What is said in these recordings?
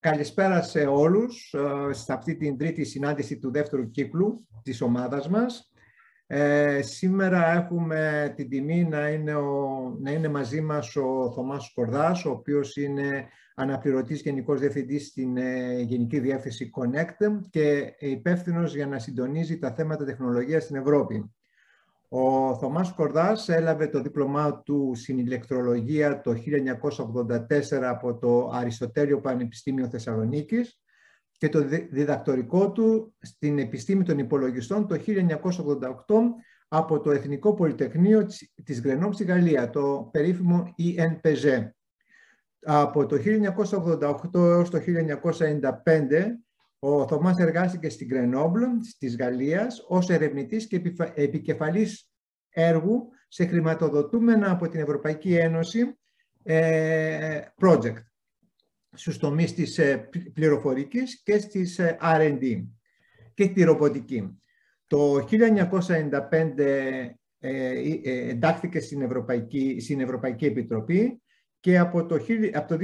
Καλησπέρα σε όλους ε, σε αυτή την τρίτη συνάντηση του δεύτερου κύκλου της ομάδας μας. Ε, σήμερα έχουμε την τιμή να είναι, ο, να είναι μαζί μας ο Θωμάς Κορδάς, ο οποίος είναι αναπληρωτής Γενικός Διευθυντής στην ε, Γενική Διεύθυνση Connect και υπεύθυνος για να συντονίζει τα θέματα τεχνολογίας στην Ευρώπη. Ο Θωμάς Κορδάς έλαβε το δίπλωμά του στην ηλεκτρολογία το 1984 από το Αριστοτέλειο Πανεπιστήμιο Θεσσαλονίκης και το διδακτορικό του στην Επιστήμη των Υπολογιστών το 1988 από το Εθνικό Πολυτεχνείο της Γκρενόμ στη Γαλλία, το περίφημο ENPG. Από το 1988 έως το 1995 ο Θωμάς εργάστηκε στην Γκρενόμπλ της Γαλλίας ως ερευνητής και επικεφαλής έργου σε χρηματοδοτούμενα από την Ευρωπαϊκή Ένωση ε, project στους τομείς της ε, πληροφορικής και στις ε, R&D και τη ρομποτική. Το 1995 εντάχθηκε στην Ευρωπαϊκή, στην Ευρωπαϊκή Επιτροπή και από το, από το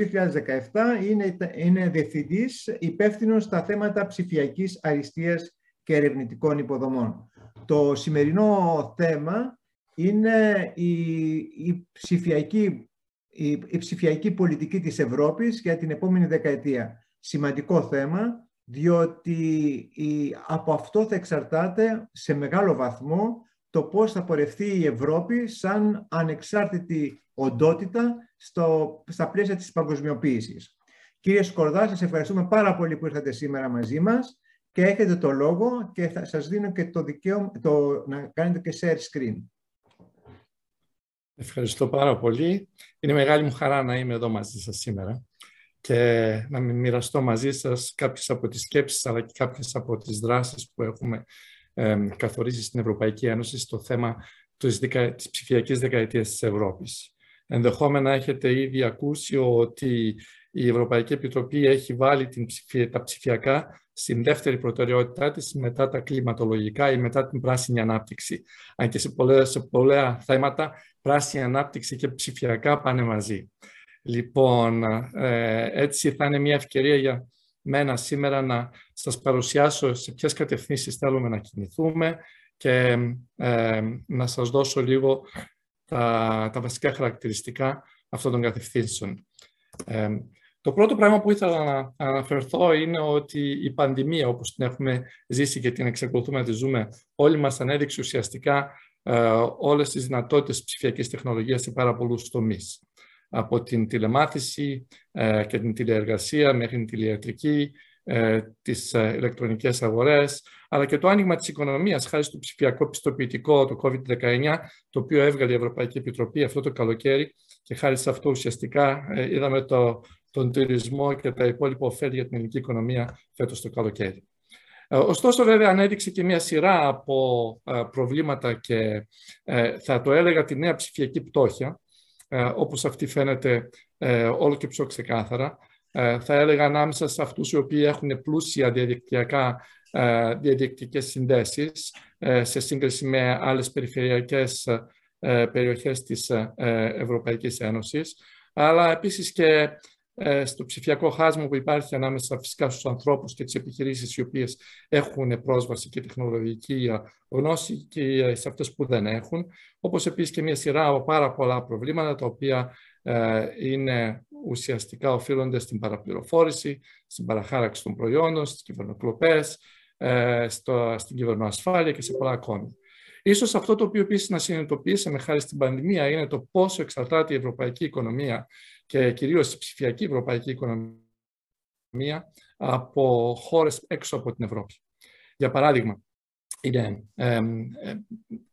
2017 είναι, είναι διευθυντής υπεύθυνος στα θέματα ψηφιακής αριστείας και ερευνητικών υποδομών. Το σημερινό θέμα είναι η, η, ψηφιακή, η, η ψηφιακή πολιτική της Ευρώπης για την επόμενη δεκαετία. Σημαντικό θέμα, διότι η, από αυτό θα εξαρτάται σε μεγάλο βαθμό το πώς θα πορευτεί η Ευρώπη σαν ανεξάρτητη οντότητα στο, στα πλαίσια της παγκοσμιοποίησης. Κύριε Σκορδά, σας ευχαριστούμε πάρα πολύ που ήρθατε σήμερα μαζί μας και έχετε το λόγο και θα σας δίνω και το δικαίωμα το, να κάνετε και share screen. Ευχαριστώ πάρα πολύ. Είναι μεγάλη μου χαρά να είμαι εδώ μαζί σας σήμερα και να μοιραστώ μαζί σας κάποιες από τις σκέψεις αλλά και κάποιες από τις δράσεις που έχουμε ε, καθορίσει στην Ευρωπαϊκή Ένωση στο θέμα της, δικα... της ψηφιακής δεκαετίας της Ευρώπης. Ενδεχόμενα έχετε ήδη ακούσει ότι η Ευρωπαϊκή Επιτροπή έχει βάλει την τα ψηφιακά στην δεύτερη προτεραιότητά της μετά τα κλιματολογικά ή μετά την πράσινη ανάπτυξη. Αν και σε πολλά, σε πολλά θέματα πράσινη ανάπτυξη και ψηφιακά πάνε μαζί. Λοιπόν, ε, έτσι θα είναι μια ευκαιρία για μένα σήμερα να σας παρουσιάσω σε ποιες κατευθύνσεις θέλουμε να κινηθούμε και ε, να σας δώσω λίγο τα, τα βασικά χαρακτηριστικά αυτών των κατευθύνσεων. Ε, το πρώτο πράγμα που ήθελα να αναφερθώ είναι ότι η πανδημία, όπως την έχουμε ζήσει και την εξακολουθούμε να τη ζούμε, όλοι μας ανέδειξε ουσιαστικά ε, όλες τις δυνατότητες ψηφιακής τεχνολογίας σε πάρα πολλούς τομείς. Από την τηλεμάθηση ε, και την τηλεεργασία μέχρι την τηλεατρική, ε, τις ε, ηλεκτρονικές αγορές, αλλά και το άνοιγμα της οικονομίας χάρη στο ψηφιακό πιστοποιητικό το COVID-19, το οποίο έβγαλε η Ευρωπαϊκή Επιτροπή αυτό το καλοκαίρι και χάρη σε αυτό ουσιαστικά ε, είδαμε το, τον τουρισμό και τα υπόλοιπα ωφέλη για την ελληνική οικονομία φέτος το καλοκαίρι. Ωστόσο, βέβαια, ανέδειξε και μια σειρά από προβλήματα και θα το έλεγα τη νέα ψηφιακή πτώχεια, όπως αυτή φαίνεται όλο και πιο ξεκάθαρα, ε, θα έλεγα ανάμεσα σε αυτούς οι οποίοι έχουν πλούσια διαδικτυακά ε, διαδικτυακές συνδέσεις ε, σε σύγκριση με άλλες περιφερειακές περιοχές της Ευρωπαϊκής Ένωσης, αλλά επίσης και στο ψηφιακό χάσμα που υπάρχει ανάμεσα φυσικά στους ανθρώπους και τις επιχειρήσεις οι οποίες έχουν πρόσβαση και τεχνολογική γνώση και σε αυτές που δεν έχουν, όπως επίσης και μια σειρά από πάρα πολλά προβλήματα τα οποία είναι ουσιαστικά οφείλονται στην παραπληροφόρηση, στην παραχάραξη των προϊόντων, στις κυβερνοκλοπές, ε, στο, στην κυβερνοασφάλεια και σε πολλά ακόμη. Ίσως αυτό το οποίο επίσης να συνειδητοποιήσαμε χάρη στην πανδημία είναι το πόσο εξαρτάται η ευρωπαϊκή οικονομία και κυρίως η ψηφιακή ευρωπαϊκή οικονομία από χώρες έξω από την Ευρώπη. Για παράδειγμα, είναι, ε, ε,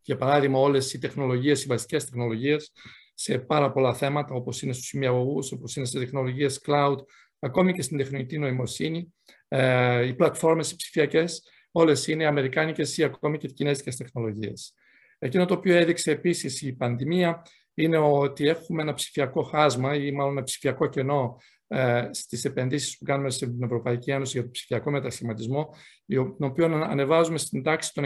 για παράδειγμα όλες οι τεχνολογίες, οι βασικές τεχνολογίες σε πάρα πολλά θέματα, όπως είναι στους ημιαγωγούς, όπως είναι σε τεχνολογίες cloud, ακόμη και στην τεχνητή νοημοσύνη. Ε, οι πλατφόρμες οι ψηφιακές, όλες είναι αμερικάνικες ή ακόμη και κινέζικες τεχνολογίες. Εκείνο το οποίο έδειξε επίσης η πανδημία είναι ότι έχουμε ένα ψηφιακό χάσμα ή μάλλον ένα ψηφιακό κενό ε, στις επενδύσεις που κάνουμε στην Ευρωπαϊκή Ένωση για το ψηφιακό μετασχηματισμό, τον οποίο ανεβάζουμε στην τάξη των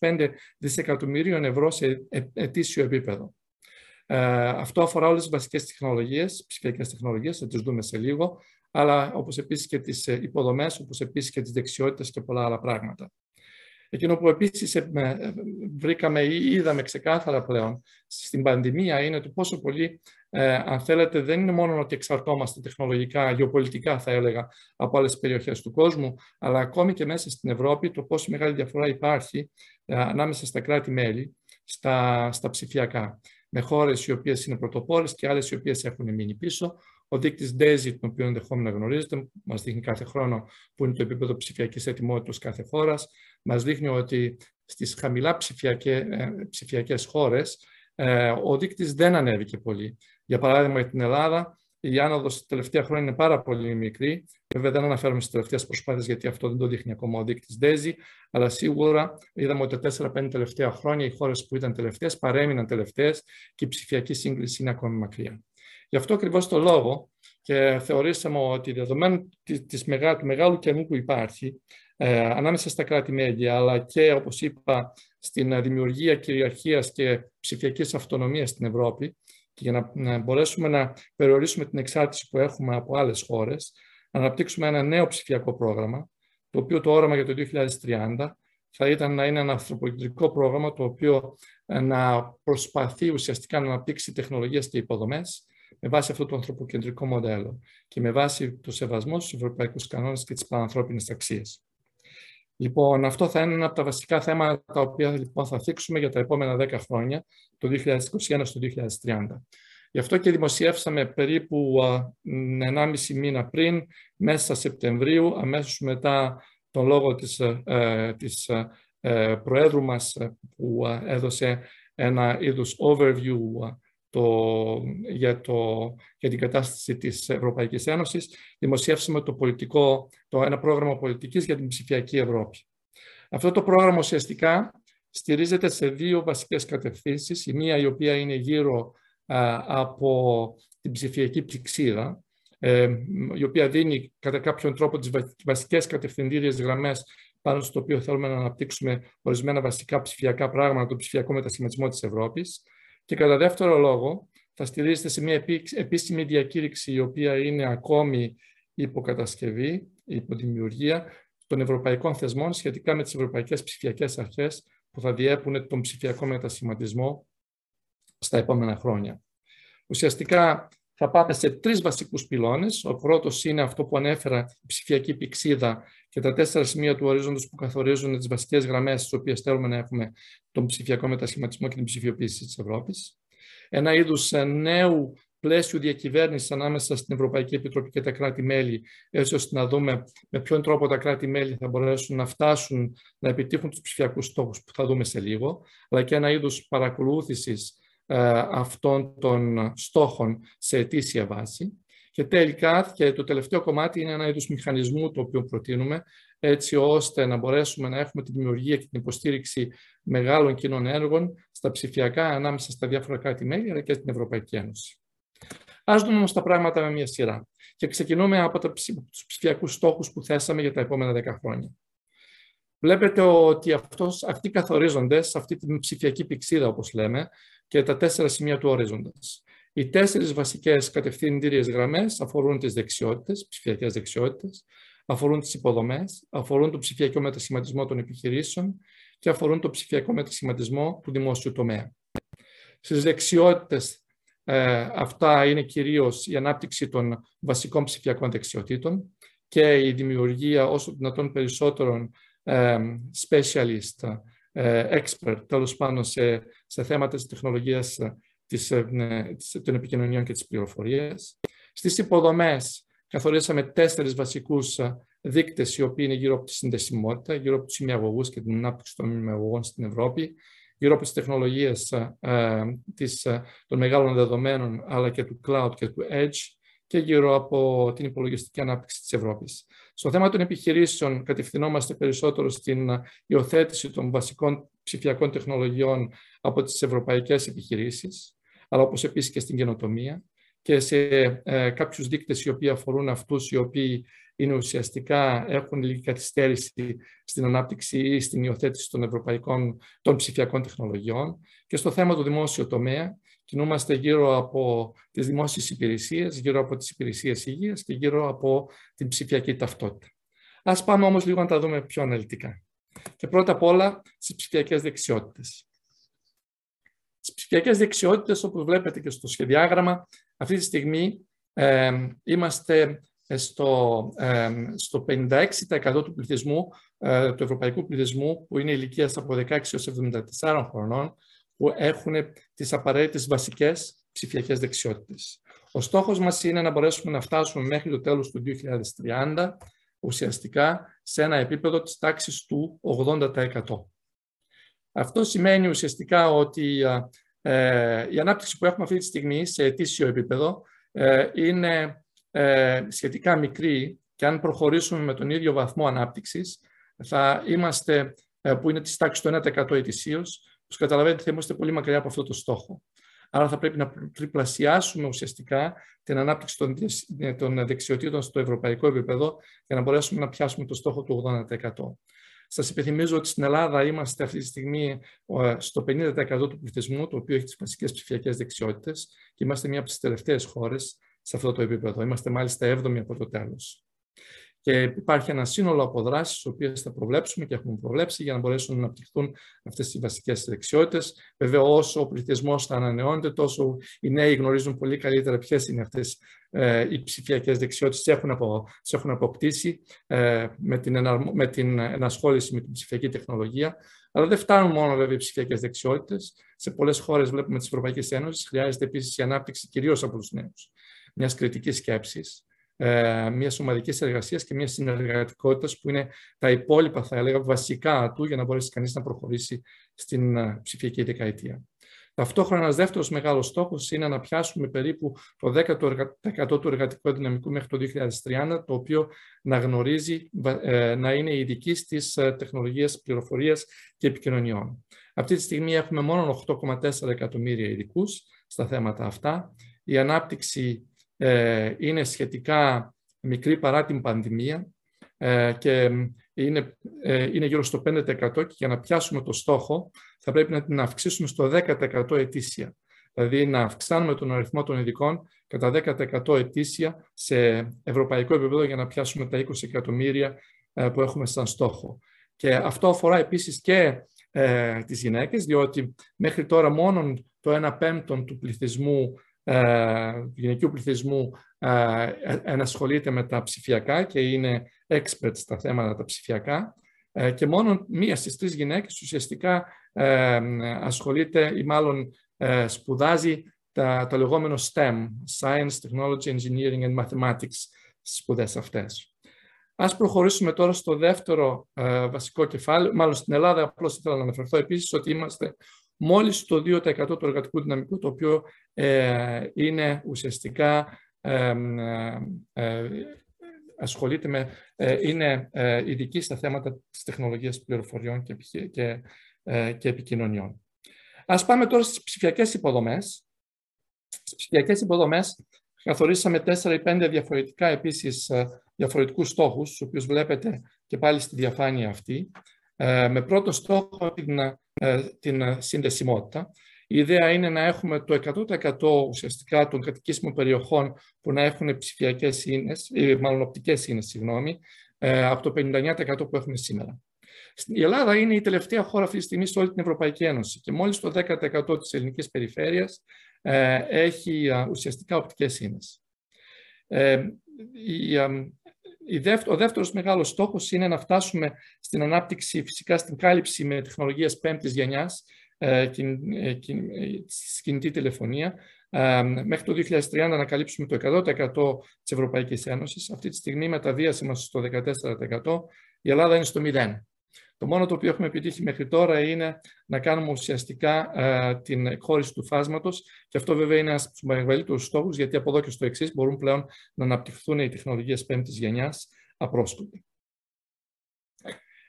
125 δισεκατομμυρίων ευρώ σε ετήσιο επίπεδο. Ε, αυτό αφορά όλες τις βασικές τεχνολογίες, ψηφιακές τεχνολογίες, θα τις δούμε σε λίγο, αλλά όπως επίσης και τις υποδομές, όπως επίσης και τις δεξιότητες και πολλά άλλα πράγματα. Εκείνο που επίσης ε, βρήκαμε ή είδαμε ξεκάθαρα πλέον στην πανδημία είναι ότι πόσο πολύ, ε, αν θέλετε, δεν είναι μόνο ότι εξαρτώμαστε τεχνολογικά, γεωπολιτικά θα έλεγα, από άλλες περιοχές του κόσμου, αλλά ακόμη και μέσα στην Ευρώπη το πόσο μεγάλη διαφορά υπάρχει ε, ανάμεσα στα κράτη-μέλη, στα, στα ψηφιακά με χώρες οι οποίες είναι πρωτοπόρες και άλλες οι οποίες έχουν μείνει πίσω. Ο δείκτης DESI, τον οποίο ενδεχόμενα γνωρίζετε, μας δείχνει κάθε χρόνο που είναι το επίπεδο ψηφιακής ετοιμότητας κάθε χώρας. Μας δείχνει ότι στις χαμηλά ψηφιακές, ψηφιακές χώρες ε, ο δείκτης δεν ανέβηκε πολύ. Για παράδειγμα, για την Ελλάδα, η άνοδος τα τελευταία χρόνια είναι πάρα πολύ μικρή. Βέβαια, δεν αναφέρομαι στις τελευταίες προσπάθειες, γιατί αυτό δεν το δείχνει ακόμα ο δείκτης DESI. Αλλά σίγουρα είδαμε ότι τα 4-5 τελευταία χρόνια οι χώρες που ήταν τελευταίες παρέμειναν τελευταίες και η ψηφιακή σύγκληση είναι ακόμη μακριά. Γι' αυτό ακριβώς το λόγο και θεωρήσαμε ότι δεδομένου της, του μεγάλου κενού που υπάρχει ε, ανάμεσα στα κράτη-μέλη, αλλά και, όπως είπα, στην δημιουργία κυριαρχίας και ψηφιακής αυτονομίας στην Ευρώπη, και για να, μπορέσουμε να περιορίσουμε την εξάρτηση που έχουμε από άλλες χώρες, να αναπτύξουμε ένα νέο ψηφιακό πρόγραμμα, το οποίο το όραμα για το 2030 θα ήταν να είναι ένα ανθρωποκεντρικό πρόγραμμα το οποίο ε, να προσπαθεί ουσιαστικά να αναπτύξει τεχνολογίες και υποδομές με βάση αυτό το ανθρωποκεντρικό μοντέλο και με βάση το σεβασμό στους ευρωπαϊκούς κανόνες και τις πανανθρώπινες αξίες. Λοιπόν, αυτό θα είναι ένα από τα βασικά θέματα τα οποία λοιπόν, θα θίξουμε για τα επόμενα 10 χρόνια, το 2021 στο 2030. Γι' αυτό και δημοσιεύσαμε περίπου 1,5 μήνα πριν, μέσα Σεπτεμβρίου, αμέσως μετά τον λόγο της, ε, της ε, Προέδρου μας που έδωσε ένα είδους overview το, για, το, για την κατάσταση της Ευρωπαϊκής Ένωσης, δημοσιεύσαμε το πολιτικό, το, ένα πρόγραμμα πολιτικής για την ψηφιακή Ευρώπη. Αυτό το πρόγραμμα ουσιαστικά στηρίζεται σε δύο βασικές κατευθύνσεις. Η μία η οποία είναι γύρω από την ψηφιακή ψηξίδα, ε, η οποία δίνει κατά κάποιον τρόπο τις βασικές κατευθυντήριες γραμμές πάνω στο οποίο θέλουμε να αναπτύξουμε ορισμένα βασικά ψηφιακά πράγματα, το ψηφιακό μετασχηματισμό της Ευρώπης. Και κατά δεύτερο λόγο, θα στηρίζεται σε μια επίσημη διακήρυξη η οποία είναι ακόμη υποκατασκευή, υποδημιουργία των ευρωπαϊκών θεσμών σχετικά με τις ευρωπαϊκές ψηφιακές αρχές που θα διέπουν τον ψηφιακό μετασχηματισμό στα επόμενα χρόνια. Ουσιαστικά θα πάμε σε τρεις βασικούς πυλώνες. Ο πρώτος είναι αυτό που ανέφερα, η ψηφιακή πηξίδα και τα τέσσερα σημεία του ορίζοντος που καθορίζουν τις βασικές γραμμές στις οποίες θέλουμε να έχουμε τον ψηφιακό μετασχηματισμό και την ψηφιοποίηση της Ευρώπης. Ένα είδους ε, νέου πλαίσιου διακυβέρνησης ανάμεσα στην Ευρωπαϊκή Επιτροπή και τα κράτη-μέλη, έτσι ώστε να δούμε με ποιον τρόπο τα κράτη-μέλη θα μπορέσουν να φτάσουν να επιτύχουν τους ψηφιακούς στόχους που θα δούμε σε λίγο, αλλά και ένα είδους παρακολούθησης ε, αυτών των στόχων σε αιτήσια βάση. Και τελικά, και το τελευταίο κομμάτι είναι ένα είδους μηχανισμού το οποίο προτείνουμε, έτσι ώστε να μπορέσουμε να έχουμε τη δημιουργία και την υποστήριξη μεγάλων κοινών έργων στα ψηφιακά ανάμεσα στα διάφορα κράτη-μέλη, αλλά και στην Ευρωπαϊκή Ένωση. Ας δούμε όμως τα πράγματα με μια σειρά. Και ξεκινούμε από τους ψηφιακούς στόχους που θέσαμε για τα επόμενα 10 χρόνια. Βλέπετε ότι αυτός, αυτοί καθορίζονται σε αυτή την ψηφιακή πηξίδα, όπως λέμε, και τα τέσσερα σημεία του ορίζοντας. Οι τέσσερις βασικές κατευθυντήριες γραμμές αφορούν τις δεξιότητες, ψηφιακές δεξιότητες, αφορούν τις υποδομές, αφορούν το ψηφιακό μετασχηματισμό των επιχειρήσεων και αφορούν το ψηφιακό μετασχηματισμό του δημόσιου τομέα. Στις δεξιότητες ε, αυτά είναι κυρίως η ανάπτυξη των βασικών ψηφιακών δεξιοτήτων και η δημιουργία όσο δυνατόν περισσότερων ε, specialist ε, expert, τέλος πάντων, σε, σε θέματα της τεχνολογίας ε, της, ε, της, των επικοινωνιών και της πληροφορίας. Στις υποδομές καθορίσαμε τέσσερις βασικούς δείκτες οι οποίοι είναι γύρω από τη συνδεσιμότητα, γύρω από τους ημιαγωγούς και την ανάπτυξη των ημιαγωγών στην Ευρώπη, γύρω από τις τεχνολογίες ε, της, των μεγάλων δεδομένων αλλά και του cloud και του edge και γύρω από την υπολογιστική ανάπτυξη της Ευρώπης. Στο θέμα των επιχειρήσεων κατευθυνόμαστε περισσότερο στην υιοθέτηση των βασικών ψηφιακών τεχνολογιών από τις ευρωπαϊκές επιχειρήσεις, αλλά όπως επίσης και στην καινοτομία και σε ε, κάποιους δείκτες οι οποίοι αφορούν αυτούς οι οποίοι είναι ουσιαστικά έχουν λίγη καθυστέρηση στην ανάπτυξη ή στην υιοθέτηση των ευρωπαϊκών των ψηφιακών τεχνολογιών και στο θέμα του δημόσιου τομέα Κινούμαστε γύρω από τις δημόσιες υπηρεσίες, γύρω από τις υπηρεσίες υγείας και γύρω από την ψηφιακή ταυτότητα. Ας πάμε όμως λίγο να τα δούμε πιο αναλυτικά. Και πρώτα απ' όλα στις ψηφιακές δεξιότητες. Στις ψηφιακές δεξιότητες, όπως βλέπετε και στο σχεδιάγραμμα, αυτή τη στιγμή ε, είμαστε στο, ε, στο 56% του πληθυσμού, ε, του ευρωπαϊκού πληθυσμού, που είναι ηλικίας από 16 έως 74 χρονών, που έχουν τις απαραίτητες βασικές ψηφιακές δεξιότητες. Ο στόχος μας είναι να μπορέσουμε να φτάσουμε μέχρι το τέλος του 2030 ουσιαστικά σε ένα επίπεδο της τάξης του 80%. Αυτό σημαίνει ουσιαστικά ότι ε, η ανάπτυξη που έχουμε αυτή τη στιγμή σε ετήσιο επίπεδο ε, είναι ε, σχετικά μικρή και αν προχωρήσουμε με τον ίδιο βαθμό ανάπτυξης θα είμαστε, ε, που είναι της τάξης του 1% ετησίως, όπως καταλαβαίνετε θα είμαστε πολύ μακριά από αυτό το στόχο. Άρα θα πρέπει να τριπλασιάσουμε ουσιαστικά την ανάπτυξη των, των δεξιοτήτων στο ευρωπαϊκό επίπεδο για να μπορέσουμε να πιάσουμε το στόχο του 80%. Σας υπενθυμίζω ότι στην Ελλάδα είμαστε αυτή τη στιγμή στο 50% του πληθυσμού, το οποίο έχει τις βασικές ψηφιακές δεξιότητες και είμαστε μία από τις τελευταίες χώρες σε αυτό το επίπεδο. Είμαστε μάλιστα 7η από το τέλος. Και υπάρχει ένα σύνολο από δράσεις, τις οποίες θα προβλέψουμε και έχουμε προβλέψει για να μπορέσουν να αναπτυχθούν αυτές οι βασικές δεξιότητες. Βέβαια, όσο ο πληθυσμός θα ανανεώνεται, τόσο οι νέοι γνωρίζουν πολύ καλύτερα ποιες είναι αυτές ε, οι ψηφιακές δεξιότητες, τις έχουν, απο, έχουν αποκτήσει ε, με, την εναρμο, με την ενασχόληση με την ψηφιακή τεχνολογία. Αλλά δεν φτάνουν μόνο βέβαια οι ψηφιακές δεξιότητες. Σε πολλές χώρες βλέπουμε της Ευρωπαϊκής Ένωσης χρειάζεται επίσης η ανάπτυξη κυρίως από τους νέους μιας κριτικής σκέψης ε, μιας ομαδικής εργασίας και μιας συνεργατικότητας που είναι τα υπόλοιπα, θα έλεγα, βασικά του για να μπορέσει κανείς να προχωρήσει στην ε, ψηφιακή δεκαετία. Ταυτόχρονα, ένας δεύτερος μεγάλος στόχος είναι να πιάσουμε περίπου το 10% του εργατικού δυναμικού μέχρι το 2030, το οποίο να γνωρίζει ε, να είναι ειδική στις τεχνολογίες πληροφορίας και επικοινωνιών. Αυτή τη στιγμή έχουμε μόνο 8,4 εκατομμύρια ειδικούς στα θέματα αυτά. Η ανάπτυξη ε, είναι σχετικά μικρή παρά την πανδημία ε, και είναι, ε, είναι γύρω στο 5% και για να πιάσουμε το στόχο θα πρέπει να την αυξήσουμε στο 10% ετήσια. Δηλαδή να αυξάνουμε τον αριθμό των ειδικών κατά 10% ετήσια σε ευρωπαϊκό επίπεδο για να πιάσουμε τα 20 εκατομμύρια που έχουμε σαν στόχο. Και αυτό αφορά επίσης και ε, τις γυναίκες, διότι μέχρι τώρα μόνο το 1 πέμπτο του πληθυσμού ε, του γυναικείου πληθυσμού ε, ενασχολείται με τα ψηφιακά και είναι expert στα θέματα τα ψηφιακά ε, και μόνο μία στις τρεις γυναίκες ουσιαστικά ασχολείται ή μάλλον σπουδάζει τα, το λεγόμενο STEM, Science, Technology, Engineering and Mathematics, στις σπουδές αυτές. Ας προχωρήσουμε τώρα στο δεύτερο βασικό κεφάλαιο. Μάλλον στην Ελλάδα απλώς ήθελα να αναφερθώ επίσης ότι είμαστε μόλις το 2% του εργατικού δυναμικού, το οποίο ε, είναι ουσιαστικά ε, ε, ασχολείται με, είναι ειδική στα θέματα της τεχνολογίας πληροφοριών και, και, και επικοινωνιών. Ας πάμε τώρα στις ψηφιακές υποδομές. Στις ψηφιακές υποδομές καθορίσαμε 4 ή 5 διαφορετικά επίσης διαφορετικούς στόχους, τους οποίους βλέπετε και πάλι στη διαφάνεια αυτή, με πρώτο στόχο την ε, την ε, συνδεσιμότητα. Η ιδέα είναι να έχουμε το 100% ουσιαστικά των κατοικήσιμων περιοχών που να έχουν ψηφιακές ίνες, ή μάλλον οπτικές ίνες, συγγνώμη, ε, από το 59% που έχουμε σήμερα. Η Ελλάδα είναι η τελευταία χώρα αυτή τη στιγμή σε όλη την Ευρωπαϊκή Ένωση και μόλις το 10% της ελληνικής περιφέρειας έχει ουσιαστικά οπτικές ίνες. Η, ο δεύτερος μεγάλος στόχος είναι να φτάσουμε στην ανάπτυξη, φυσικά στην κάλυψη με τεχνολογίες πέμπτης γενιάς, ε, ε, κινητή τηλεφωνία, ε, μέχρι το 2030 να καλύψουμε το 100% της Ευρωπαϊκής Ένωσης. Αυτή τη στιγμή με τα βία είμαστε στο 14%, η Ελλάδα είναι στο 0%. Το μόνο το οποίο έχουμε επιτύχει μέχρι τώρα είναι να κάνουμε ουσιαστικά ε, την εκχώρηση του φάσματος. Και αυτό βέβαια είναι ένας από τους μεγαλύτερους στόχους, γιατί από εδώ και στο εξής μπορούν πλέον να αναπτυχθούν οι τεχνολογίες πέμπτης γενιάς απρόσκοπα.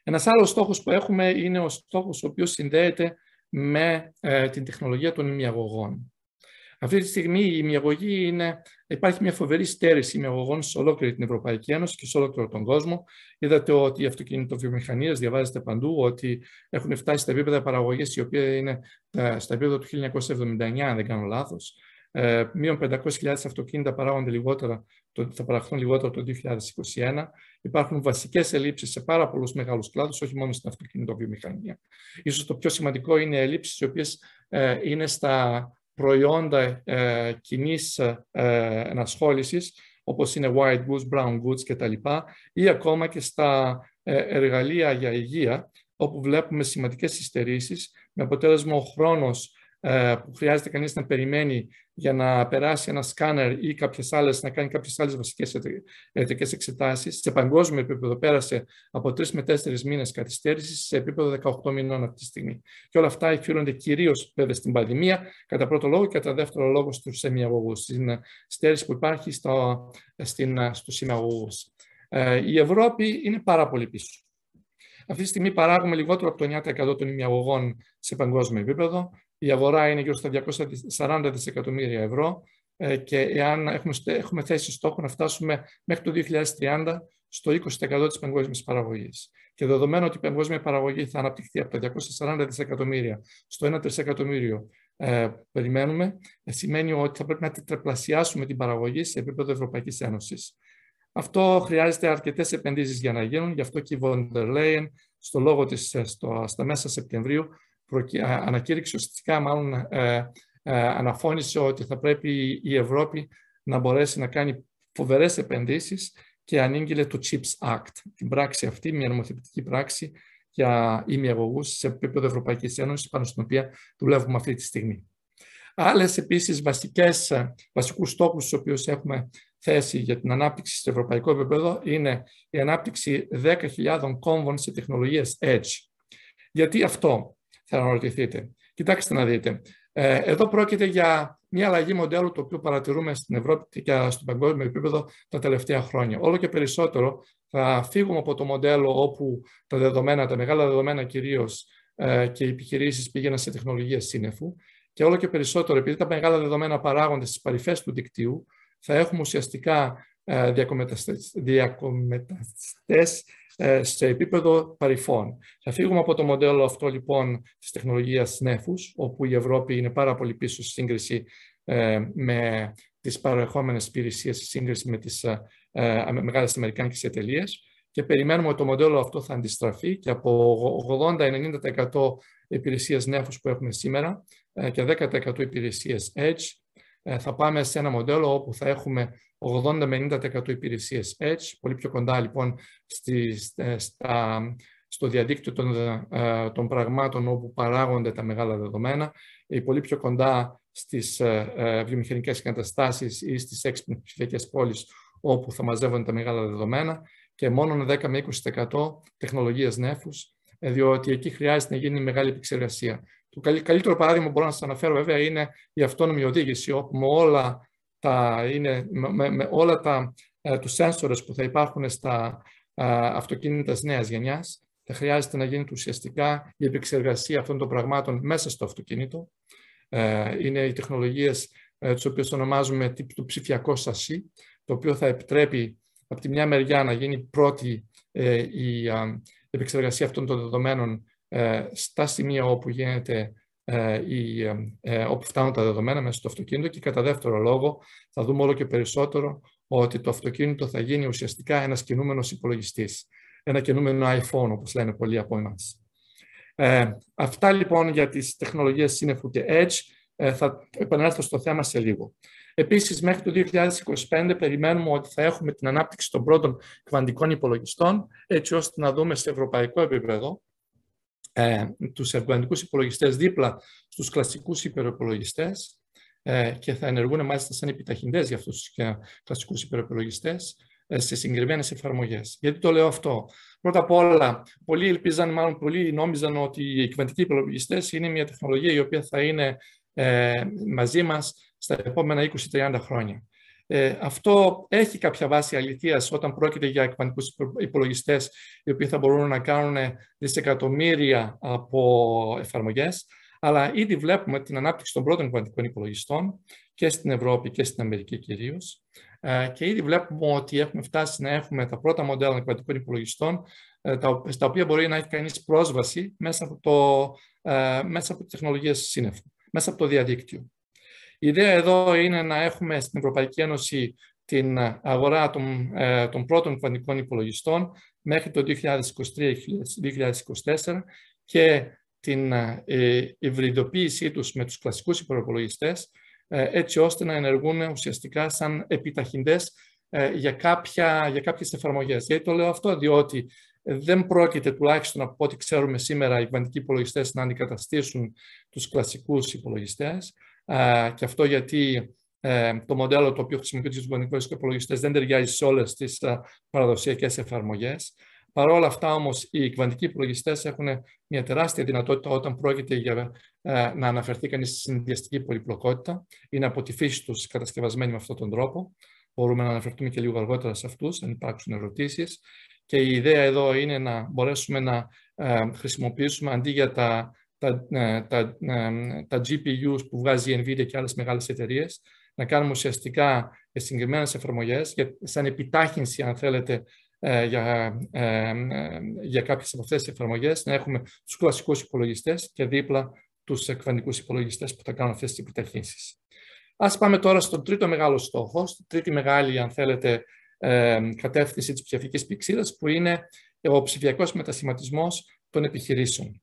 Ένας άλλος στόχος που έχουμε είναι ο στόχος ο οποίος συνδέεται με ε, την τεχνολογία των ημιαγωγών. Αυτή τη στιγμή η ημιαγωγή είναι, υπάρχει μια φοβερή στέρηση ημιαγωγών σε ολόκληρη την Ευρωπαϊκή Ένωση και σε ολόκληρο τον κόσμο. Είδατε ότι οι αυτοκινητοβιομηχανίε, διαβάζετε παντού, ότι έχουν φτάσει στα επίπεδα παραγωγής, η οποία είναι ε, στα επίπεδα του 1979, αν δεν κάνω λάθος. Ε, μείον 500.000 αυτοκίνητα παράγονται λιγότερα, θα παραχθούν λιγότερο το 2021. Υπάρχουν βασικές ελλείψεις σε πάρα πολλούς μεγάλους κλάδους, όχι μόνο στην αυτοκινητοβιομηχανία. Σω το πιο σημαντικό είναι οι ελλείψεις οι οποίες ε, είναι στα προϊόντα ε, κοινής ε, ενασχόλησης, όπως είναι white goods, brown goods κτλ. ή ακόμα και στα ε, εργαλεία για υγεία, όπου βλέπουμε σημαντικές υστερήσεις, με αποτέλεσμα ο χρόνος ε, που χρειάζεται κανείς να περιμένει για να περάσει ένα σκάνερ ή κάποιες άλλες, να κάνει κάποιες άλλες βασικές ιατρικές εξετάσεις. Σε παγκόσμιο επίπεδο πέρασε από τρεις με τέσσερις μήνες καθυστέρησης σε επίπεδο 18 μηνών αυτή τη στιγμή. Και όλα αυτά υφύρονται κυρίως βέβαια στην πανδημία, κατά πρώτο λόγο και κατά δεύτερο λόγο στους εμιαγωγούς, στην στέρηση που υπάρχει στο, στην, στους ημιαγωγούς. Ε, η Ευρώπη είναι πάρα πολύ πίσω. Αυτή τη στιγμή παράγουμε λιγότερο από το 9% των ημιαγωγών σε παγκόσμιο επίπεδο. Η αγορά είναι γύρω στα 240 δισεκατομμύρια ευρώ ε, και εάν έχουμε, έχουμε θέσει στόχο να φτάσουμε μέχρι το 2030 στο 20% της παγκόσμιας παραγωγής. Και δεδομένου ότι η παγκόσμια παραγωγή θα αναπτυχθεί από τα 240 δισεκατομμύρια στο 1 τρισεκατομμύριο ε, περιμένουμε, ε, σημαίνει ότι θα πρέπει να τετραπλασιάσουμε την παραγωγή σε επίπεδο Ευρωπαϊκής Ένωσης. Αυτό χρειάζεται αρκετές επενδύσεις για να γίνουν. Γι' αυτό και η von der Leyen, στο λόγο της ε, στα μέσα Σεπτεμβρίου, ανακήρυξε ουσιαστικά, μάλλον ε, ε, αναφώνησε ότι θα πρέπει η Ευρώπη να μπορέσει να κάνει φοβερές επενδύσεις και ανήγγειλε το CHIPS Act, την πράξη αυτή, μια νομοθετική πράξη για ημιαγωγούς σε επίπεδο Ευρωπαϊκής Ένωσης, πάνω στην οποία δουλεύουμε αυτή τη στιγμή. Άλλες επίσης βασικούς στόχους, του οποίους έχουμε θέση για την ανάπτυξη στο ευρωπαϊκό επίπεδο είναι η ανάπτυξη 10.000 κόμβων σε τεχνολογίες Edge. Γιατί αυτό, θα αναρωτηθείτε. Κοιτάξτε να δείτε. Ε, εδώ πρόκειται για μια αλλαγή μοντέλου το οποίο παρατηρούμε στην Ευρώπη και στο παγκόσμιο επίπεδο τα τελευταία χρόνια. Όλο και περισσότερο θα φύγουμε από το μοντέλο όπου τα δεδομένα, τα μεγάλα δεδομένα κυρίως ε, και οι επιχειρήσεις πήγαιναν σε τεχνολογίες σύννεφου και όλο και περισσότερο, επειδή τα μεγάλα δεδομένα παράγονται στις παρυφές του δικτύου, θα έχουμε ουσιαστικά ε, διακομεταστές ε, σε επίπεδο παρυφών. Θα φύγουμε από το μοντέλο αυτό λοιπόν της τεχνολογίας νέφους, όπου η Ευρώπη είναι πάρα πολύ πίσω στη σύγκριση ε, με τις παρεχόμενες υπηρεσίες, στη σύγκριση με τις μεγάλες αμερικάνικες εταιρείες. Και περιμένουμε ότι το μοντέλο αυτό θα αντιστραφεί και από 80-90% υπηρεσίες νέφους που έχουμε σήμερα και 10% υπηρεσίες edge ε, θα πάμε σε ένα μοντέλο όπου θα έχουμε 80 με 90% υπηρεσίες Edge, πολύ πιο κοντά λοιπόν ε, στα, στο διαδίκτυο των, ε, των πραγμάτων όπου παράγονται τα μεγάλα δεδομένα, ή πολύ πιο κοντά στις βιομηχανικές εγκαταστάσεις ή στις έξυπνες ψηφιακές πόλεις όπου θα μαζεύονται τα μεγάλα δεδομένα. Και μόνο 10 με 20% τεχνολογίες νέφους, διότι εκεί χρειάζεται να γίνει μεγάλη επεξεργασία. Το καλύτερο παράδειγμα που μπορώ να σας αναφέρω βέβαια είναι η αυτόνομη οδήγηση, όπου με όλα τα, είναι, με, με όλα τα, ε, τους sensors που θα υπάρχουν στα ε, αυτοκίνητα της νέας γενιάς, θα χρειάζεται να γίνεται ουσιαστικά η επεξεργασία αυτών των πραγμάτων μέσα στο αυτοκίνητο. Ε, είναι οι τεχνολογίες ε, τις οποίες ονομάζουμε το ψηφιακό σασί, το οποίο θα επιτρέπει από τη μια μεριά να γίνει πρώτη ε, η επεξεργασία αυτών των δεδομένων ε, στα σημεία όπου γίνεται ε, η, ε, όπου φτάνουν τα δεδομένα μέσα στο αυτοκίνητο και κατά δεύτερο λόγο θα δούμε όλο και περισσότερο ότι το αυτοκίνητο θα γίνει ουσιαστικά ένας κινούμενος υπολογιστής. Ένα κινούμενο iPhone, όπως λένε πολλοί από εμάς. Ε, αυτά λοιπόν για τις τεχνολογίες σύννεφου και Edge. Ε, θα επανέλθω στο θέμα σε λίγο. Επίσης, μέχρι το 2025 περιμένουμε ότι θα έχουμε την ανάπτυξη των πρώτων κβαντικών υπολογιστών, έτσι ώστε να δούμε σε ευρωπαϊκό επίπεδο ε, τους εργοαντικούς υπολογιστές δίπλα στους κλασικούς υπεροπολογιστές ε, και θα ενεργούν μάλιστα σαν επιταχυντές για αυτούς τους κλασικούς υπεροπολογιστές ε, σε συγκεκριμένες εφαρμογές. Γιατί το λέω αυτό; Πρώτα απ' όλα, πολλοί ελπίζαν, μάλλον πολλοί νόμιζαν ότι οι κυβερνητικοί υπολογιστέ είναι μια τεχνολογία η οποία θα είναι ε, μαζί μας στα επόμενα 20-30 χρόνια. Ε, αυτό έχει κάποια βάση αληθείας όταν πρόκειται για εκπαντικούς υπολογιστές οι οποίοι θα μπορούν να κάνουν δισεκατομμύρια από εφαρμογές, αλλά ήδη βλέπουμε την ανάπτυξη των πρώτων κβαντικών υπολογιστών και στην Ευρώπη και στην Αμερική κυρίως. Ε, και ήδη βλέπουμε ότι έχουμε φτάσει να έχουμε τα πρώτα μοντέλα εκβατικών υπολογιστών, ε, στα οποία μπορεί να έχει κανείς πρόσβαση μέσα από, το, ε, μέσα από τεχνολογίες σύννεφου, μέσα από το διαδίκτυο. Η ιδέα εδώ είναι να έχουμε στην Ευρωπαϊκή Ένωση την αγορά των, των πρώτων κβαντικών υπολογιστών μέχρι το 2023-2024 και την υβριδοποίησή τους με τους κλασικούς υπολογιστές ε, έτσι ώστε να ενεργούν ουσιαστικά σαν επιταχυντές ε, για, κάποια, για κάποιες εφαρμογές. Γιατί το λέω αυτό, διότι δεν πρόκειται τουλάχιστον από ό,τι ξέρουμε σήμερα οι κβαντικοί υπολογιστές να αντικαταστήσουν τους κλασικούς υπολογιστές και αυτό γιατί ε, το μοντέλο το οποίο χρησιμοποιείται στους κβαντικούς υπολογιστές δεν ταιριάζει σε όλες τις παραδοσιακές εφαρμογές. Παρ' όλα αυτά όμως οι κβαντικοί υπολογιστές έχουν μια τεράστια δυνατότητα όταν πρόκειται για ε, να αναφερθεί κανείς στη συνδυαστική πολυπλοκότητα. Είναι από τη φύση τους κατασκευασμένοι με αυτόν τον τρόπο. Μπορούμε να αναφερθούμε και λίγο αργότερα σε αυτούς, αν υπάρξουν ερωτήσεις. Και η ιδέα εδώ είναι να μπορέσουμε να ε, χρησιμοποιήσουμε αντί για τα, τα, ε, τα, τα GPUs που βγάζει η NVIDIA και άλλες μεγάλες εταιρείες, να κάνουμε ουσιαστικά συγκεκριμένες εφαρμογές, σαν επιτάχυνση, αν θέλετε, ε, για, ε, ε, για κάποιες από αυτές τις εφαρμογές, να έχουμε τους κλασικούς υπολογιστές και δίπλα τους εκβαντικούς υπολογιστές που θα κάνουν αυτές τις επιταχύνσεις. Ας πάμε τώρα στον τρίτο μεγάλο στόχο, στην τρίτη μεγάλη, αν θέλετε, κατεύθυνση της ψηφιακής πηξίδας, που είναι ο ψηφιακός μετασχηματισμός των επιχειρήσεων.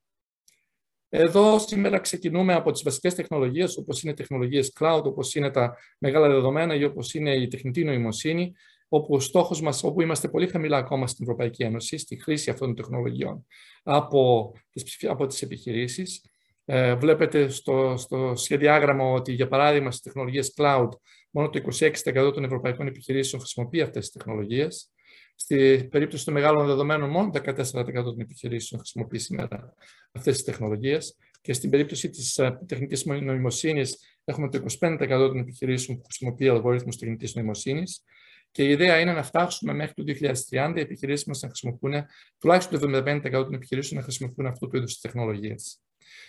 Εδώ σήμερα ξεκινούμε από τις βασικές τεχνολογίες, όπως είναι τεχνολογίες cloud, όπως είναι τα μεγάλα δεδομένα ή όπως είναι η τεχνητή νοημοσύνη, όπου ο στόχος μας, όπου είμαστε πολύ χαμηλά ακόμα στην Ευρωπαϊκή Ένωση, στη χρήση αυτών των τεχνολογιών από τις, από τις επιχειρήσεις. Ε, βλέπετε στο, στο σχεδιάγραμμα ότι, για παράδειγμα, στις τεχνολογίες cloud, μόνο το 26% των ευρωπαϊκών επιχειρήσεων χρησιμοποιεί αυτές τις τεχνολογίες. Στη περίπτωση των μεγάλων δεδομένων, μόνο 14% των επιχειρήσεων χρησιμοποιεί σήμερα αυτές τις τεχνολογίες. Και στην περίπτωση της ε, τεχνητής νοημοσύνης, έχουμε το 25% των επιχειρήσεων που χρησιμοποιεί αλγορίθμους τεχνητής νοημοσύνης και η ιδέα είναι να φτάσουμε μέχρι το 2030 οι επιχειρήσεις μας να χρησιμοποιούν, τουλάχιστον το 75% των επιχειρήσεων να χρησιμοποιούν αυτού του είδους τεχνολογίες.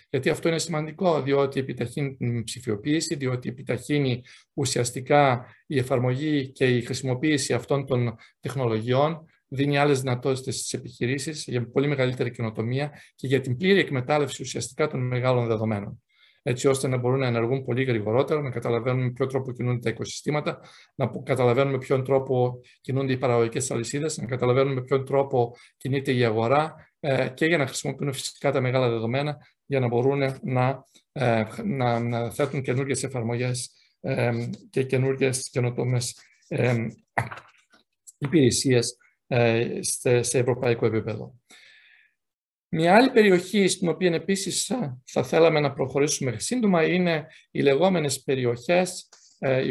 Γιατί αυτό είναι σημαντικό, διότι επιταχύνει την ψηφιοποίηση, διότι επιταχύνει ουσιαστικά η εφαρμογή και η χρησιμοποίηση αυτών των τεχνολογιών, δίνει άλλες δυνατότητες στις επιχειρήσεις για πολύ μεγαλύτερη καινοτομία και για την πλήρη εκμετάλλευση ουσιαστικά των μεγάλων δεδομένων έτσι ώστε να μπορούν να ενεργούν πολύ γρηγορότερα, να καταλαβαίνουν με ποιο τρόπο κινούνται τα οικοσυστήματα, να καταλαβαίνουν με ποιον τρόπο κινούνται οι παραγωγικές αλυσίδες, να καταλαβαίνουν με ποιον τρόπο κινείται η αγορά ε, και για να χρησιμοποιούν φυσικά τα μεγάλα δεδομένα για να μπορούν να, ε, να, να θέτουν καινούργιες εφαρμογές ε, και καινούργιες καινοτόμες υπηρεσίες σε ευρωπαϊκό επίπεδο. Μια άλλη περιοχή στην οποία επίσης θα θέλαμε να προχωρήσουμε σύντομα είναι οι λεγόμενες περιοχές ε,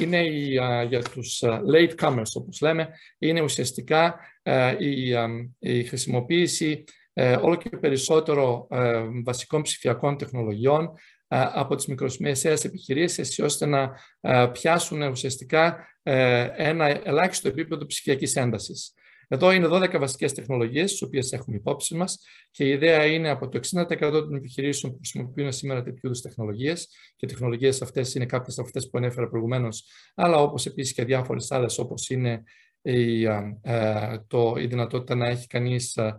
είναι για τους late comers, όπως λέμε, είναι ουσιαστικά ε, η χρησιμοποίηση ε, όλο και περισσότερο βασικών ψηφιακών τεχνολογιών από τις μικρομεσαίες επιχειρήσεις, έτσι ώστε να πιάσουν ουσιαστικά ένα ελάχιστο επίπεδο ψηφιακής έντασης. Εδώ είναι 12 βασικές τεχνολογίες, τις οποίες έχουμε υπόψη μας και η ιδέα είναι από το 60% των επιχειρήσεων που χρησιμοποιούν σήμερα τέτοιου είδους τεχνολογίες και οι τεχνολογίες αυτές είναι κάποιες από αυτές που ανέφερα προηγουμένως, αλλά όπως επίσης και διάφορες άλλες όπως είναι η, ε, το, η δυνατότητα να έχει κανείς ε, ε,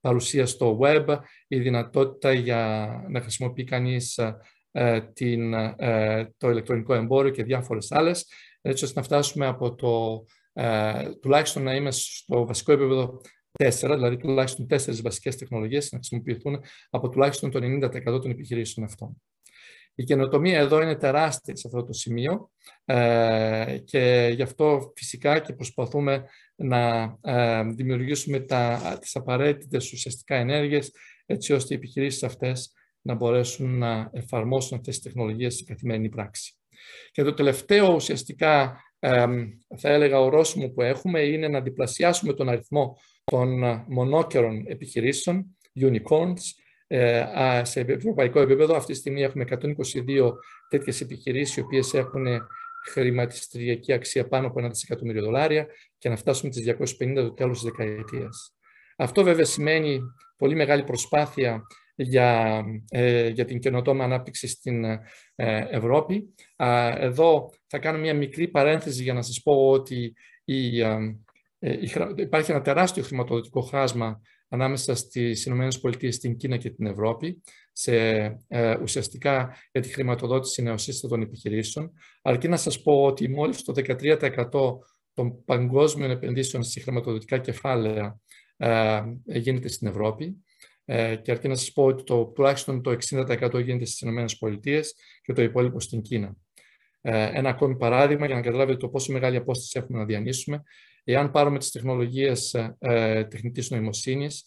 παρουσία στο web, η δυνατότητα για να χρησιμοποιεί κανείς την, το ηλεκτρονικό εμπόριο και διάφορες άλλες έτσι ώστε να φτάσουμε από το ε, τουλάχιστον να είμαστε στο βασικό επίπεδο 4, δηλαδή τουλάχιστον 4 βασικές τεχνολογίες να χρησιμοποιηθούν από τουλάχιστον το 90% των επιχειρήσεων αυτών. Η καινοτομία εδώ είναι τεράστια σε αυτό το σημείο ε, και γι' αυτό φυσικά και προσπαθούμε να ε, δημιουργήσουμε τα, τις απαραίτητες ουσιαστικά ενέργειες έτσι ώστε οι επιχειρήσεις αυτές να μπορέσουν να εφαρμόσουν αυτές τις τεχνολογίες στην καθημερινή πράξη. Και το τελευταίο ουσιαστικά θα έλεγα ορόσημο που έχουμε είναι να διπλασιάσουμε τον αριθμό των ε, μονόκερων επιχειρήσεων, unicorns, ε, σε ευρωπαϊκό επίπεδο. Αυτή τη στιγμή έχουμε 122 τέτοιες επιχειρήσεις, οι οποίες έχουν χρηματιστηριακή αξία πάνω από ένα δισεκατομμύριο δολάρια και να φτάσουμε τις 250 το τέλος της δεκαετίας. Αυτό βέβαια σημαίνει πολύ μεγάλη προσπάθεια για, για την καινοτόμα ανάπτυξη στην Ευρώπη. Εδώ θα κάνω μια μικρή παρένθεση για να σας πω ότι η, υπάρχει ένα τεράστιο χρηματοδοτικό χάσμα ανάμεσα στις ΗΠΑ, την Κίνα και την Ευρώπη, σε, ε, ουσιαστικά για τη χρηματοδότηση νεοσύστατων επιχειρήσεων. Αρκεί να σας πω ότι μόλις το 13% των παγκόσμιων επενδύσεων σε χρηματοδοτικά κεφάλαια ε, γίνεται στην Ευρώπη. Ε, και αρκεί να σας πω ότι το, τουλάχιστον το 60% γίνεται στις ΗΠΑ και το υπόλοιπο στην Κίνα. Ε, ένα ακόμη παράδειγμα για να καταλάβετε το πόσο μεγάλη απόσταση έχουμε να διανύσουμε. Εάν πάρουμε τις τεχνολογίες ε, τεχνητής νοημοσύνης,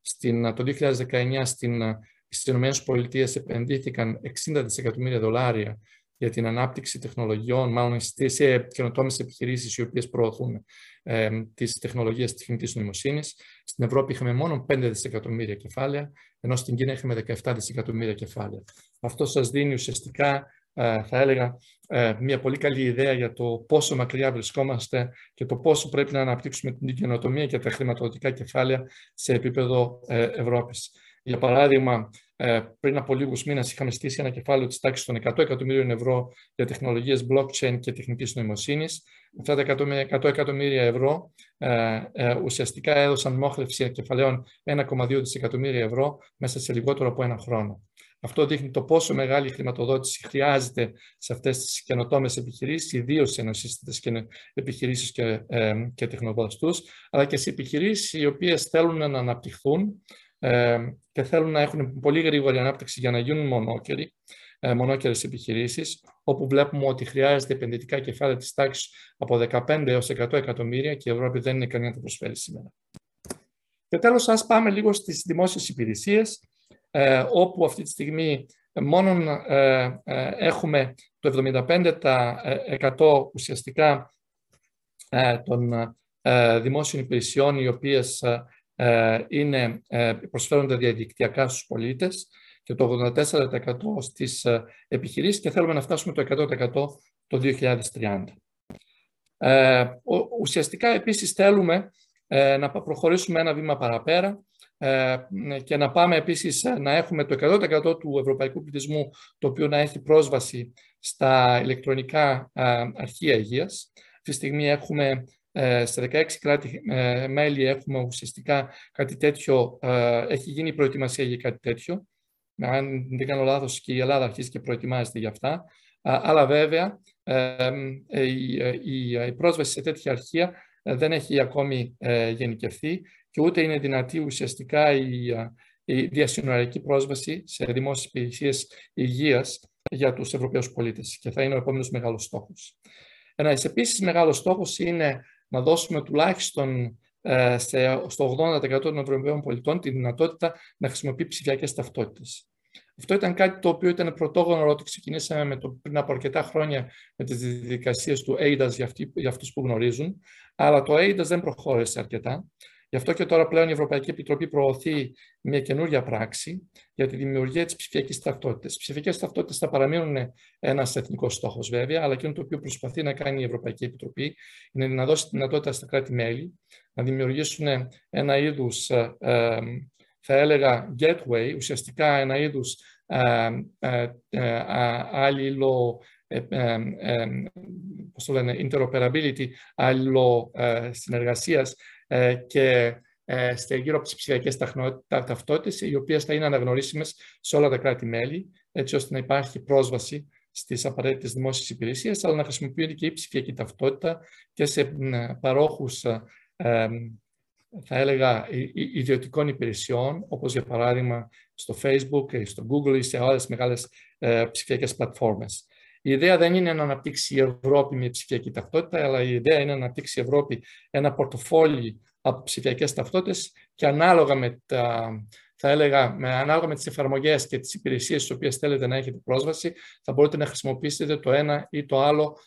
στην, το 2019 στην, στις ΗΠΑ επενδύθηκαν 60 δισεκατομμύρια δολάρια για την ανάπτυξη τεχνολογιών, μάλλον σε καινοτόμες επιχειρήσεις οι οποίες προωθούν ε, τις τεχνολογίες τη τεχνητής νοημοσύνης. Στην Ευρώπη είχαμε μόνο 5 δισεκατομμύρια κεφάλαια, ενώ στην Κίνα είχαμε 17 δισεκατομμύρια κεφάλαια. Αυτό σας δίνει ουσιαστικά ε, θα έλεγα, ε, μια πολύ καλή ιδέα για το πόσο μακριά βρισκόμαστε και το πόσο πρέπει να αναπτύξουμε την καινοτομία και τα χρηματοδοτικά κεφάλαια σε επίπεδο ε, Ευρώπης. Για παράδειγμα, πριν από λίγους μήνες είχαμε στήσει ένα κεφάλαιο της τάξης των 100 εκατομμύριων ευρώ για τεχνολογίες blockchain και τεχνητής νοημοσύνης. Αυτά τα 100 εκατομμύρια ευρώ ουσιαστικά έδωσαν μόχλευση κεφαλαίων 1,2 δισεκατομμύρια ευρώ μέσα σε λιγότερο από ένα χρόνο. Αυτό δείχνει το πόσο μεγάλη χρηματοδότηση χρειάζεται σε αυτές τις καινοτόμες επιχειρήσεις, ιδίως σε ενωσίστατε επιχειρήσεις και, ε, και αλλά και σε επιχειρήσεις οι οποίες θέλουν να αναπτυχθούν ε, και θέλουν να έχουν πολύ γρήγορη ανάπτυξη για να γίνουν μονόκεροι, ε, μονόκερες επιχειρήσεις, όπου βλέπουμε ότι χρειάζεται επενδυτικά κεφάλαια της τάξης από 15 έως 100 εκατομμύρια και η Ευρώπη δεν είναι κανένα να το προσφέρει σήμερα. Και τέλος, ας πάμε λίγο στις δημόσιες υπηρεσίες. Ε, όπου αυτή τη στιγμή μόνο ε, ε, έχουμε το 75% ουσιαστικά των δημόσιων υπηρεσιών οι οποίες είναι, προσφέρονται διαδικτυακά στους πολίτες και το 84% στις επιχειρήσεις και θέλουμε να φτάσουμε το 100% το 2030. Ουσιαστικά επίσης θέλουμε να προχωρήσουμε ένα βήμα παραπέρα ε, και να πάμε επίσης ε, να έχουμε το 100% του ευρωπαϊκού πληθυσμού το οποίο να έχει πρόσβαση στα ηλεκτρονικά ε, αρχεία υγείας. Αυτή τη στιγμή έχουμε σε 16 κράτη μέλη έχουμε ουσιαστικά κάτι τέτοιο, έχει γίνει προετοιμασία για κάτι τέτοιο. Αν δεν κάνω λάθος και η Ελλάδα αρχίζει και προετοιμάζεται για αυτά. Αλλά βέβαια η πρόσβαση σε τέτοια αρχεία δεν έχει ακόμη γενικευθεί και ούτε είναι δυνατή ουσιαστικά η, η διασυνοριακή πρόσβαση σε δημόσιες υπηρεσίες υγείας για τους Ευρωπαίους πολίτες και θα είναι ο επόμενος μεγάλος στόχος. Ένας επίσης μεγάλος στόχος είναι να δώσουμε τουλάχιστον ε, στο 80% των Ευρωπαίων πολιτών τη δυνατότητα να χρησιμοποιεί ψηφιακές ταυτότητες. Αυτό ήταν κάτι το οποίο ήταν πρωτόγνωρο ότι ξεκινήσαμε με το, πριν από αρκετά χρόνια με τις διαδικασίες του AIDAS για, αυτοί, για αυτούς που γνωρίζουν, αλλά το AIDAS δεν προχώρησε αρκετά Γι' αυτό και τώρα πλέον η Ευρωπαϊκή Επιτροπή προωθεί μια καινούργια πράξη για τη δημιουργία της ψηφιακής ταυτότητας. Οι ψηφιακές ταυτότητες θα παραμείνουν ένας εθνικός στόχος, βέβαια, αλλά εκείνο το οποίο προσπαθεί να κάνει η Ευρωπαϊκή Επιτροπή είναι να δώσει τη δυνατότητα στα κράτη-μέλη να δημιουργήσουν ένα είδους, ε, ε, θα έλεγα, gateway, ουσιαστικά ένα είδους αλληλο πώς το λένε, interoperability, αλληλο συνεργασίας ε, και ε, γύρω από τις ψηφιακές ταυτότητες, οι οποίες θα είναι αναγνωρίσιμες σε όλα τα κράτη-μέλη, έτσι ώστε να υπάρχει πρόσβαση στις απαραίτητες δημόσιες υπηρεσίες, αλλά να χρησιμοποιείται και η ψηφιακή ταυτότητα και σε παρόχους, ε, θα έλεγα, ιδιωτικών υπηρεσιών, όπως για παράδειγμα στο Facebook, στο Google ή σε άλλες μεγάλες ψηφιακές πλατφόρμες. Η ιδέα δεν είναι να αναπτύξει η Ευρώπη μια ψηφιακή ταυτότητα, αλλά η ιδέα είναι να αναπτύξει η Ευρώπη ένα πορτοφόλι από ψηφιακές ταυτότητες και ανάλογα με τα, θα έλεγα, με, ανάλογα με τις εφαρμογές και τις υπηρεσίες στις οποίες θέλετε να έχετε πρόσβαση, θα μπορείτε να χρησιμοποιήσετε το ένα ή το άλλο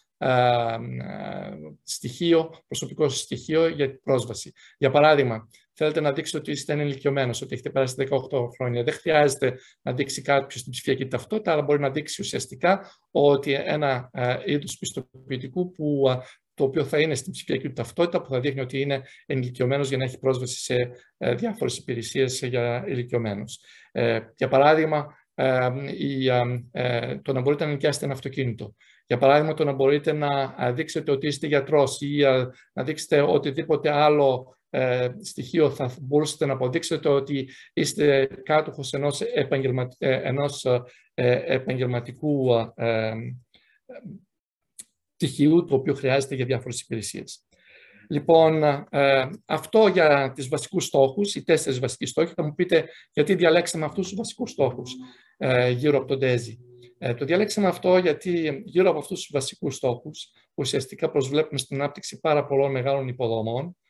στοιχείο, προσωπικό στοιχείο για την πρόσβαση. Για παράδειγμα, θέλετε να δείξετε ότι είστε ενηλικιωμένο, ότι έχετε περάσει 18 χρόνια. Δεν χρειάζεται να δείξει κάποιος την ψηφιακή ταυτότητα, αλλά μπορεί να δείξει ουσιαστικά ότι ένα είδος πιστοποιητικού που το οποίο θα είναι στην ψηφιακή του ταυτότητα, που θα δείχνει ότι είναι ενηλικιωμένος για να έχει πρόσβαση σε ε, διάφορες υπηρεσίες για ηλικιωμένους. Ε, για παράδειγμα, ε, ε, το να μπορείτε να νοικιάσετε ένα αυτοκίνητο. Για παράδειγμα, το να μπορείτε να δείξετε ότι είστε γιατρός ή να δείξετε οτιδήποτε άλλο ε, στοιχείο θα μπορούσατε να αποδείξετε ότι είστε κάτοχος ενός, επαγγελμα, ενός επαγγελματικού στοιχείου το οποίο χρειάζεται για διάφορες υπηρεσίες. Λοιπόν, αυτό για τις βασικούς στόχους, οι τέσσερις βασικοί στόχοι. Θα μου πείτε γιατί διαλέξαμε αυτούς τους βασικούς στόχους γύρω από τον ΤΕΖΙ. Ε, το διαλέξαμε αυτό γιατί γύρω από αυτούς τους βασικούς στόχους ουσιαστικά προσβλέπουμε στην ανάπτυξη πάρα πολλών μεγάλων υποδομών ε,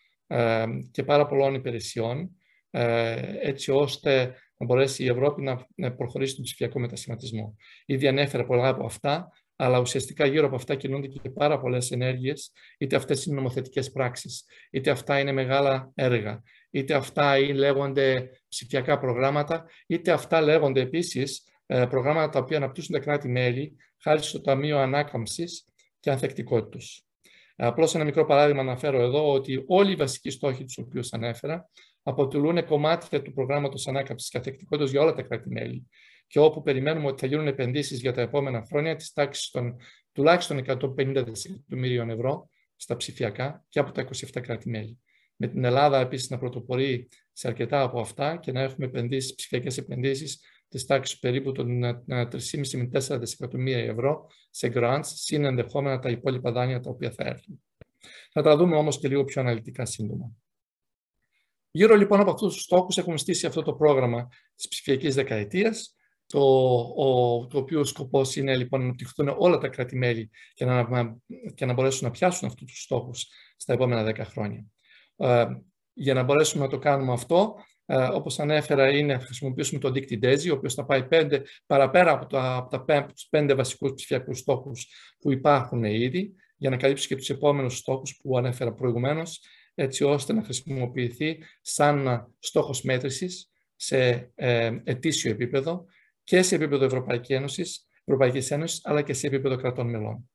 και πάρα πολλών υπηρεσιών ε, έτσι ώστε να μπορέσει η Ευρώπη να προχωρήσει στον ψηφιακό μετασχηματισμό. Ήδη ανέφερα πολλά από αυτά, αλλά ουσιαστικά γύρω από αυτά κινούνται και πάρα πολλές ενέργειες, είτε αυτές είναι νομοθετικές πράξεις, είτε αυτά είναι μεγάλα έργα, είτε αυτά λέγονται ψηφιακά προγράμματα, είτε αυτά λέγονται επίσης ε, προγράμματα τα οποία αναπτύσσουν τα κράτη-μέλη χάρη στο Ταμείο Ανάκαμψης και Ανθεκτικότητα. Απλώς ένα μικρό παράδειγμα αναφέρω εδώ ότι όλοι οι βασικοί στόχοι τους οποίους ανέφερα αποτελούν κομμάτια του προγράμματος ανάκαμψης και ανθεκτικότητα για όλα τα κράτη-μέλη. Και όπου περιμένουμε ότι θα γίνουν επενδύσεις για τα επόμενα χρόνια της τάξης των τουλάχιστον 150 δισεκατομμυρίων ευρώ στα ψηφιακά και από τα 27 κράτη-μέλη. Με την Ελλάδα επίσης να πρωτοπορεί σε αρκετά από αυτά και να έχουμε επενδύσεις, ψηφιακές επενδύσεις της τάξης περίπου των 3,5 με 4 δισεκατομμύρια ευρώ σε grants, συν ενδεχόμενα τα υπόλοιπα δάνεια τα οποία θα έρθουν. Θα τα δούμε όμως και λίγο πιο αναλυτικά σύντομα. Γύρω λοιπόν από αυτούς τους στόχους έχουμε στήσει αυτό το πρόγραμμα της ψηφιακής δεκαετίας, το, ο, το οποίο σκοπός είναι λοιπόν να αναπτυχθούν όλα τα κράτη-μέλη και να, και να μπορέσουν να πιάσουν αυτούς τους στόχους στα επόμενα 10 χρόνια. Ε, για να μπορέσουμε να το κάνουμε αυτό, ε, όπως ανέφερα, είναι να χρησιμοποιήσουμε το δίκτυο DESI, ο οποίος θα πάει πέντε, παραπέρα από, τα, από τα πέντε βασικούς ψηφιακούς στόχους που υπάρχουν ήδη, για να καλύψει και τους επόμενους στόχους που ανέφερα προηγουμένως, έτσι ώστε να χρησιμοποιηθεί σαν στόχος μέτρησης σε ε, ετήσιο επίπεδο και σε επίπεδο Ευρωπαϊκής Ένωσης, Ευρωπαϊκής Ένωσης, αλλά και σε επίπεδο κρατών μελών.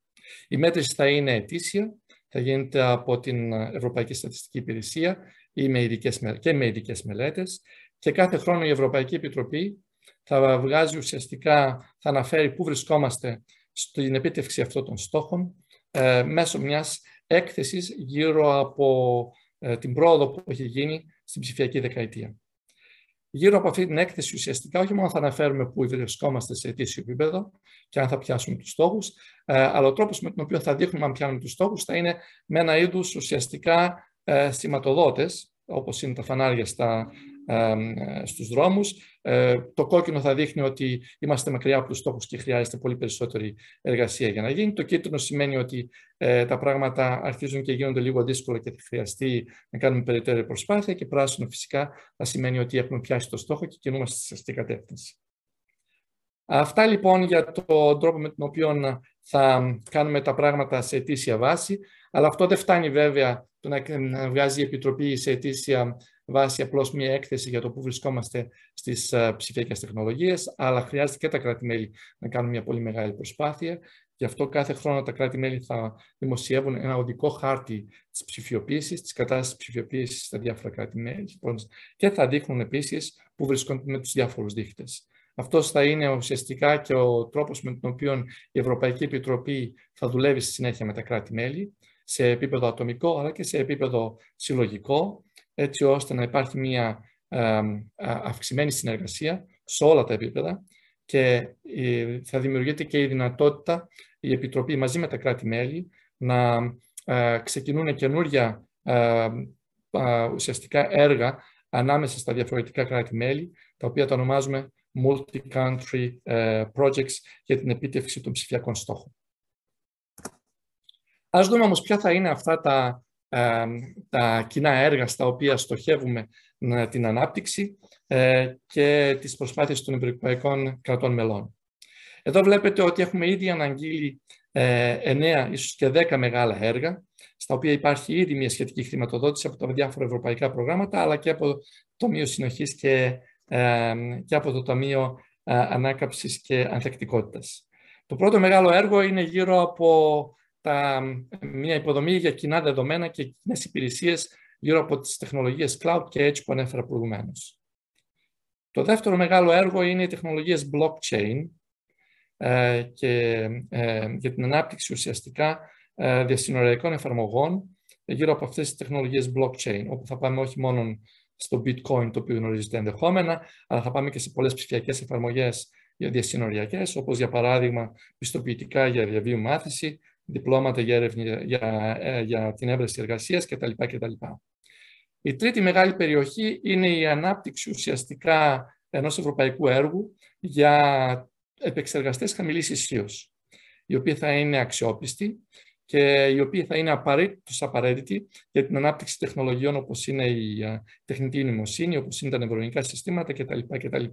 Η μέτρηση θα είναι ετήσια, θα γίνεται από την Ευρωπαϊκή Στατιστική Υπηρεσία ή με ειδικές, και με ειδικές μελέτες και κάθε χρόνο η Ευρωπαϊκή Επιτροπή θα βγάζει ουσιαστικά, θα αναφέρει πού βρισκόμαστε στην επίτευξη αυτών των στόχων ε, μέσω μιας έκθεσης γύρω από ε, την πρόοδο που έχει γίνει στην ψηφιακή δεκαετία. Γύρω από αυτή την έκθεση ουσιαστικά όχι μόνο θα αναφέρουμε πού βρισκόμαστε σε αιτήσιο επίπεδο και αν θα πιάσουμε τους στόχους, ε, αλλά ο τρόπος με τον οποίο θα δείχνουμε αν πιάνουμε τους στόχους θα είναι με ένα είδους ουσιαστικά ε, σηματοδότες, όπως είναι τα φανάρια στα, ε, στους δρόμους. Ε, το κόκκινο θα δείχνει ότι είμαστε μακριά από τους στόχους και χρειάζεται πολύ περισσότερη εργασία για να γίνει. Το κίτρινο σημαίνει ότι ε, τα πράγματα αρχίζουν και γίνονται λίγο δύσκολα και θα χρειαστεί να κάνουμε περαιτέρω προσπάθεια και πράσινο φυσικά θα σημαίνει ότι έχουμε πιάσει το στόχο και κινούμαστε σε αυτή κατεύθυνση. Αυτά λοιπόν για τον τρόπο με τον οποίο θα κάνουμε τα πράγματα σε αιτήσια βάση, αλλά αυτό δεν φτάνει βέβαια το να βγάζει η Επιτροπή σε αιτήσια βάση απλώς μία έκθεση για το που βρισκόμαστε στις uh, ψηφιακές τεχνολογίες, αλλά χρειάζεται και τα κράτη-μέλη να κάνουν μια πολύ μεγάλη προσπάθεια. Γι' αυτό κάθε χρόνο τα κράτη-μέλη θα δημοσιεύουν ένα οδικό χάρτη της ψηφιοποίησης, της κατάστασης ψηφιοποίησης στα διάφορα κράτη-μέλη λοιπόν, και θα δείχνουν επίσης που βρισκόνται με τους διάφορους δείχτες. Αυτός θα είναι ουσιαστικά και ο τρόπος με τον οποίο η Ευρωπαϊκή Επιτροπή θα δουλεύει στη συνέχεια με τα κράτη-μέλη, σε επίπεδο ατομικό αλλά και σε επίπεδο συλλογικό, έτσι ώστε να υπάρχει μια αυξημένη συνεργασία σε όλα τα επίπεδα και ε, θα δημιουργείται και η δυνατότητα η Επιτροπή μαζί με τα κράτη-μέλη να ξεκινούν καινούργια ουσιαστικά έργα ανάμεσα στα διαφορετικά κράτη-μέλη, τα οποία τα ονομάζουμε multi-country ε, projects για την επίτευξη των ψηφιακών στόχων. Ας δούμε όμως ποια θα είναι αυτά τα, ε, τα κοινά έργα στα οποία στοχεύουμε την ανάπτυξη ε, και τις προσπάθειες των ευρωπαϊκών κρατών μελών. Εδώ βλέπετε ότι έχουμε ήδη αναγγείλει ε, 9, ίσως και 10 μεγάλα έργα, στα οποία υπάρχει ήδη μια σχετική χρηματοδότηση από τα διάφορα ευρωπαϊκά προγράμματα, αλλά και από το Ταμείο Συνοχής και, ε, και από το Ταμείο ε, Ανάκαψης και Ανθεκτικότητας. Το πρώτο μεγάλο έργο είναι γύρω από τα, μια υποδομή για κοινά δεδομένα και κοινές υπηρεσίες γύρω από τις τεχνολογίες cloud και edge που ανέφερα προηγουμένως. Το δεύτερο μεγάλο έργο είναι οι τεχνολογίες blockchain ε, και ε, για την ανάπτυξη ουσιαστικά ε, διασυνοριακών εφαρμογών γύρω από αυτές τις τεχνολογίες blockchain, όπου θα πάμε όχι μόνο στο bitcoin το οποίο γνωρίζετε ενδεχόμενα, αλλά θα πάμε και σε πολλές ψηφιακές εφαρμογές για διασυνοριακές, όπως για παράδειγμα πιστοποιητικά για διαβίου μάθηση, διπλώματα για, έρευνα, για, για την έβρεση εργασίας κτλ. κτλ. Η τρίτη μεγάλη περιοχή είναι η ανάπτυξη ουσιαστικά ενός ευρωπαϊκού έργου για επεξεργαστές χαμηλής ισχύως, οι οποίοι θα είναι αξιόπιστοι και οι οποίοι θα είναι απαραίτητος απαραίτητοι για την ανάπτυξη τεχνολογιών όπως είναι η τεχνητή νοημοσύνη, όπως είναι τα νευρολογικά συστήματα κτλ. κτλ.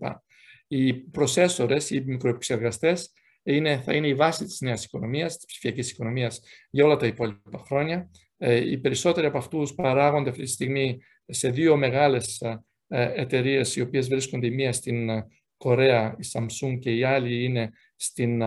Οι προσέσορες, οι μικροεπεξεργαστές είναι, θα είναι η βάση της νέας οικονομίας, της ψηφιακής οικονομίας για όλα τα υπόλοιπα χρόνια. Ε, οι περισσότεροι από αυτούς παράγονται αυτή τη στιγμή σε δύο μεγάλες ε, εταιρείες οι οποίες βρίσκονται η μία στην Κορέα, η Samsung και η άλλη είναι στην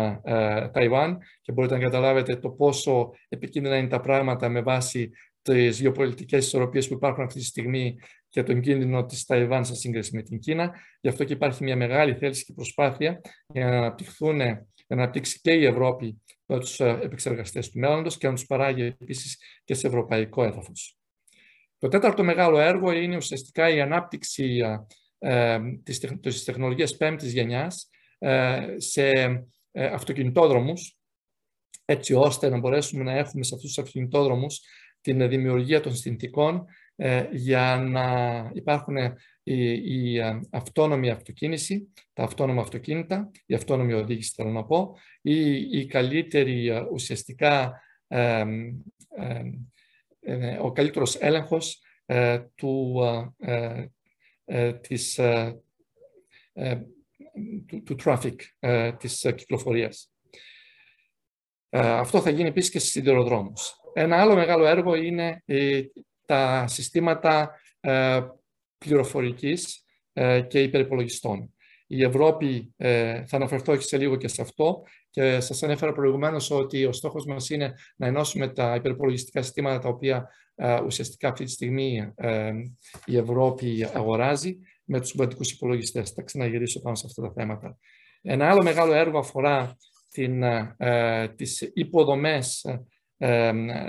Ταϊβάν και μπορείτε να καταλάβετε το πόσο επικίνδυνα είναι τα πράγματα με βάση τις γεωπολιτικές ισορροπίες που υπάρχουν αυτή τη στιγμή και τον κίνδυνο της Ταϊβάν σε σύγκριση με την Κίνα. Γι' αυτό και υπάρχει μια μεγάλη θέληση και προσπάθεια για να αναπτυχθούν να αναπτύξει και η Ευρώπη με τους ε, επεξεργαστές του μέλλοντος και να τους παράγει επίσης και σε ευρωπαϊκό έδαφος. Το τέταρτο μεγάλο έργο είναι ουσιαστικά η ανάπτυξη ε, της τεχνολογίας πέμπτης γενιάς ε, σε ε, αυτοκινητόδρομους, έτσι ώστε να μπορέσουμε να έχουμε σε αυτούς τους αυτοκινητόδρομους την δημιουργία των συνθήκων ε, για να υπάρχουν η, η αυτόνομη αυτοκίνηση, τα αυτόνομα αυτοκίνητα, η αυτόνομη οδήγηση θέλω να πω, ή η καλύτερη ουσιαστικά ε, ο καλύτερος έλεγχος του, της, του, του traffic, της κυκλοφορίας. Αυτό θα γίνει επίσης και στις σιδηροδρόμους. Ένα άλλο μεγάλο έργο είναι τα συστήματα ε, πληροφορικής ε, και υπερυπολογιστών. Η Ευρώπη, ε, θα αναφερθώ και σε λίγο και σε αυτό, και σας ανέφερα προηγουμένως ότι ο στόχος μας είναι να ενώσουμε τα υπερυπολογιστικά συστήματα τα οποία ουσιαστικά αυτή τη στιγμή η Ευρώπη αγοράζει με τους σημαντικούς υπολογιστές. Θα ξαναγυρίσω πάνω σε αυτά τα θέματα. Ένα άλλο μεγάλο έργο αφορά την, τις υποδομές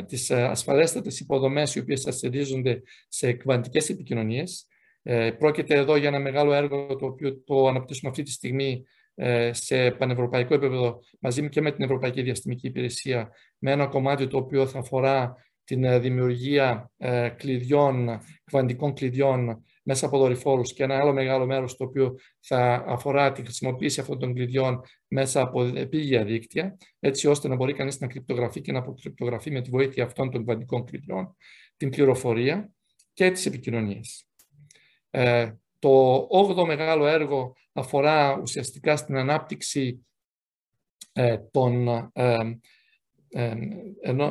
τις ε, ασφαλέστατες υποδομές οι οποίες αστερίζονται σε κβαντικές επικοινωνίες. Ε, πρόκειται εδώ για ένα μεγάλο έργο το οποίο το αναπτύσσουμε αυτή τη στιγμή ε, σε πανευρωπαϊκό επίπεδο μαζί και με την Ευρωπαϊκή Διαστημική Υπηρεσία με ένα κομμάτι το οποίο θα αφορά την δημιουργία κλειδιών, κβαντικών κλειδιών μέσα από δορυφόρους και ένα άλλο μεγάλο μέρος το οποίο θα αφορά τη χρησιμοποίηση αυτών των κλειδιών μέσα από επίγεια δίκτυα, έτσι ώστε να μπορεί κανείς να κρυπτογραφεί και να αποκρυπτογραφεί με τη βοήθεια αυτών των κβαντικών κλειδιών την πληροφορία και τις επικοινωνίες. Ε, το 8ο μεγάλο έργο αφορά ουσιαστικά στην ανάπτυξη ε, των, ε, ε,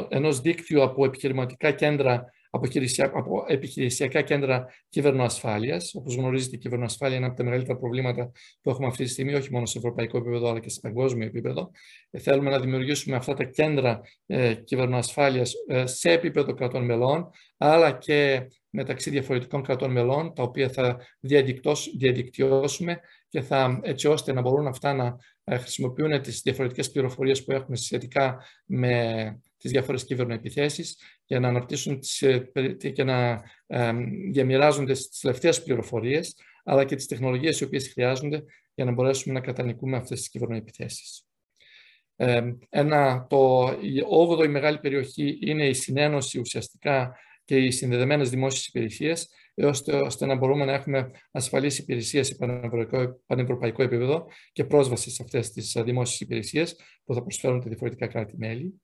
ενός δίκτυου από επιχειρηματικά κέντρα από επιχειρησιακά κέντρα κυβερνοασφάλειας. Όπως γνωρίζετε, η κυβερνοασφάλεια είναι από τα μεγαλύτερα προβλήματα που έχουμε αυτή τη στιγμή, όχι μόνο σε ευρωπαϊκό επίπεδο, αλλά και σε παγκόσμιο επίπεδο. Ε, θέλουμε να δημιουργήσουμε αυτά τα κέντρα ε, κυβερνοασφάλειας ε, σε επίπεδο κρατών μελών, αλλά και μεταξύ διαφορετικών κρατών μελών, τα οποία θα διαδικτυώσουμε και θα, έτσι ώστε να μπορούν αυτά να χρησιμοποιούν τις διαφορετικές πληροφορίες που έχουμε σχετικά με τις διάφορες κυβερνοεπιθέσεις για να αναπτύσσουν τις, ε, και να διαμοιράζονται τις τελευταίες πληροφορίες, αλλά και τις τεχνολογίες οι οποίες χρειάζονται για να μπορέσουμε να κατανοικούμε αυτές τις κυβερνοεπιθέσεις. ένα, το, η 8η μεγάλη περιοχή είναι η συνένωση ουσιαστικά και οι συνδεδεμένες δημόσιες υπηρεσίες, ώστε, ώστε να μπορούμε να έχουμε ασφαλείς υπηρεσίες σε πανευρωπαϊκό επίπεδο και πρόσβαση σε αυτές τις δημόσιες υπηρεσίες που θα προσφέρουν τα διαφορετικά κράτη-μέλη.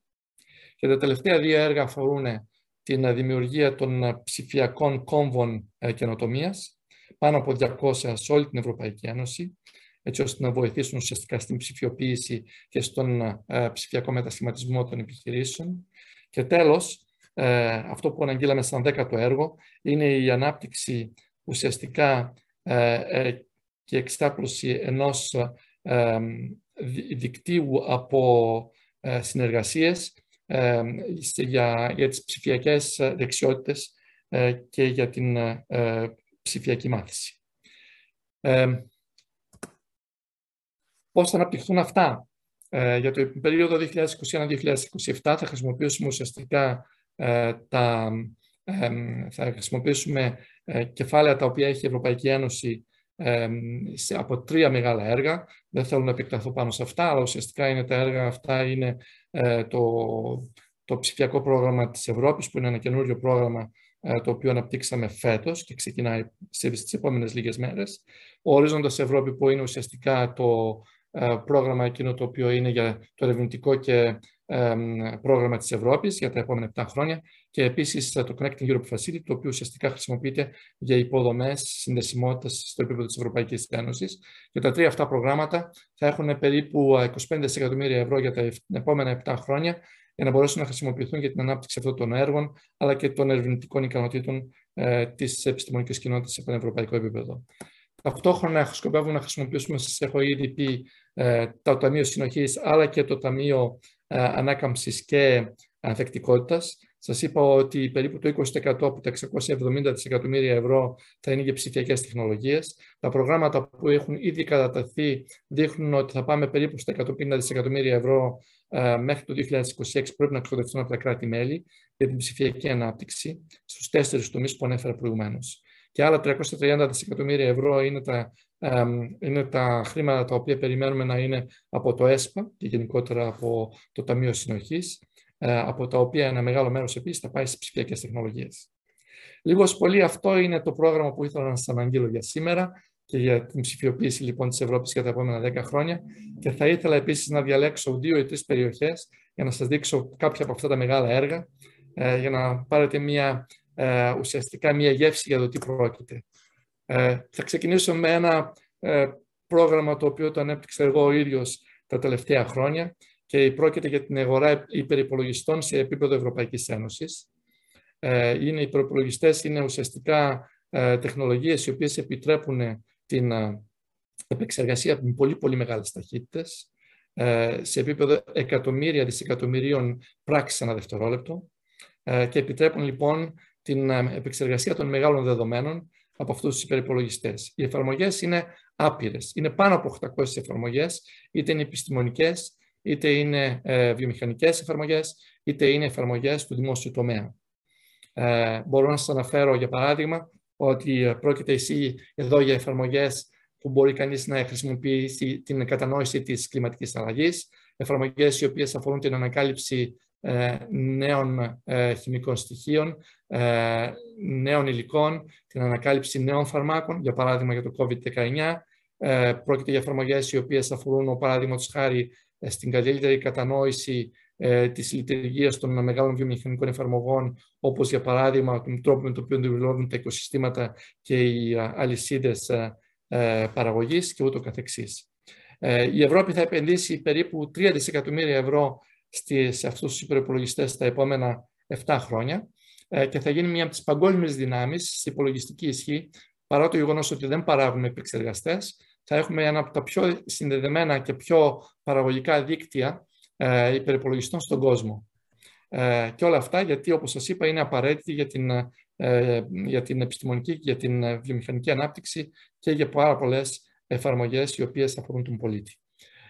Και τα τελευταία δύο έργα αφορούν την δημιουργία των ψηφιακών κόμβων ε, καινοτομίας, πάνω από 200 σε όλη την Ευρωπαϊκή Ένωση, έτσι ώστε να βοηθήσουν ουσιαστικά στην ψηφιοποίηση και στον ε, ψηφιακό μετασχηματισμό των επιχειρήσεων. Και τέλος, ε, αυτό που αναγγείλαμε σαν δέκατο έργο είναι η ανάπτυξη ουσιαστικά και εξάπλωση ενός δικτύου από συνεργασίες για, για τις ψηφιακές δεξιότητες και για την ψηφιακή μάθηση. Πώς θα αναπτυχθούν αυτά; Για το περίοδο 2021-2027 θα χρησιμοποιήσουμε ουσιαστικά τα, θα χρησιμοποιήσουμε κεφάλαια τα οποία έχει η Ευρωπαϊκή Ένωση από τρία μεγάλα έργα. Δεν θέλω να επεκταθώ πάνω σε αυτά, αλλά ουσιαστικά είναι τα έργα αυτά είναι ε, το, το ψηφιακό πρόγραμμα της Ευρώπης, που είναι ένα καινούριο πρόγραμμα ε, το οποίο αναπτύξαμε φέτος και ξεκινάει στις επόμενες λίγες μέρες. Ο Ορίζοντας Ευρώπη, που είναι ουσιαστικά το ε, πρόγραμμα εκείνο το οποίο είναι για το ερευνητικό και πρόγραμμα της Ευρώπης για τα επόμενα 7 χρόνια και επίσης το Connecting Europe Facility, το οποίο ουσιαστικά χρησιμοποιείται για υποδομές συνδεσιμότητας στο επίπεδο της Ευρωπαϊκής Ένωσης. Και τα τρία αυτά προγράμματα θα έχουν περίπου 25 δισεκατομμύρια ευρώ για τα επόμενα 7 χρόνια για να μπορέσουν να χρησιμοποιηθούν για την ανάπτυξη αυτών των έργων, αλλά και των ερευνητικών ικανοτήτων ε, της επιστημονικής κοινότητας σε πανευρωπαϊκό επίπεδο. Ταυτόχρονα σκοπεύουμε να χρησιμοποιήσουμε, σας έχω ήδη πει, ε, το Ταμείο Συνοχής, αλλά και το Ταμείο ε, ανάκαμψης και ανθεκτικότητας. Σας είπα ότι περίπου το 20% από τα 670 δισεκατομμύρια ευρώ θα είναι για ψηφιακές τεχνολογίες. Τα προγράμματα που έχουν ήδη καταταθεί δείχνουν ότι θα πάμε περίπου στα 150 δισεκατομμύρια ευρώ ε, μέχρι το 2026 πρέπει να εξοδευτούν από τα κράτη-μέλη για την ψηφιακή ανάπτυξη στους τέσσερις τομείς που ανέφερα προηγουμένως. Και άλλα 330 δισεκατομμύρια ευρώ είναι τα είναι τα χρήματα τα οποία περιμένουμε να είναι από το ΕΣΠΑ και γενικότερα από το Ταμείο Συνοχής, ε, από τα οποία ένα μεγάλο μέρος επίσης θα πάει στις ψηφιακές τεχνολογίες. Λίγος πολύ αυτό είναι το πρόγραμμα που ήθελα να σας αναγγείλω για σήμερα και για την ψηφιοποίηση λοιπόν της Ευρώπης για τα επόμενα 10 χρόνια και θα ήθελα επίσης να διαλέξω δύο ή τρεις περιοχές για να σας δείξω κάποια από αυτά τα μεγάλα έργα ε, για να πάρετε μια, ε, ουσιαστικά μια γεύση για το τι πρόκειται. Ε, θα ξεκινήσω με ένα ε, πρόγραμμα το οποίο το ανέπτυξα εγώ ο ίδιος τα τελευταία χρόνια και πρόκειται για την αγορά υπερυπολογιστών σε επίπεδο Ευρωπαϊκής Ένωσης. Ε, είναι, οι υπερυπολογιστές είναι ουσιαστικά ε, τεχνολογίες οι οποίες επιτρέπουν την ε, επεξεργασία με πολύ πολύ μεγάλες ταχύτητες ε, σε επίπεδο εκατομμύρια δισεκατομμυρίων πράξεις ανά δευτερόλεπτο και επιτρέπουν λοιπόν την επεξεργασία των μεγάλων δεδομένων από αυτούς τους υπερυπολογιστές. Οι εφαρμογές είναι άπειρες. Είναι πάνω από 800 εφαρμογές, είτε είναι επιστημονικές, είτε είναι ε, βιομηχανικές εφαρμογές, είτε είναι εφαρμογές του δημόσιου τομέα. Ε, μπορώ να σας αναφέρω, για παράδειγμα, ότι ε, πρόκειται εσύ εδώ για εφαρμογές που μπορεί κανείς να χρησιμοποιήσει την κατανόηση της κλιματικής αλλαγής, εφαρμογές οι οποίες αφορούν την ανακάλυψη ε, νέων ε, χημικών στοιχείων, ε, νέων υλικών, την ανακάλυψη νέων φαρμάκων, για παράδειγμα για το COVID-19. Πρόκειται για εφαρμογέ οι οποίες αφορούν, παράδειγμα χάρη, στην καλύτερη κατανόηση της λειτουργίας των μεγάλων βιομηχανικών εφαρμογών, όπως για παράδειγμα τον τρόπο με τον οποίο δουλεύουν τα οικοσυστήματα και οι αλυσίδες παραγωγής και ούτω καθεξής. Η Ευρώπη θα επενδύσει περίπου 3 δισεκατομμύρια ευρώ σε αυτούς τους υπερυπολογιστές τα επόμενα 7 χρόνια ε, και θα γίνει μια από τις παγκόσμιες δυνάμεις στη υπολογιστική ισχύ, παρά το γεγονός ότι δεν παράγουμε επεξεργαστές, θα έχουμε ένα από τα πιο συνδεδεμένα και πιο παραγωγικά δίκτυα ε, υπερυπολογιστών στον κόσμο. Ε, και όλα αυτά γιατί, όπως σας είπα, είναι απαραίτητη για την, για την επιστημονική και για την βιομηχανική ανάπτυξη και για πάρα πολλές εφαρμογές οι οποίες αφορούν τον πολίτη.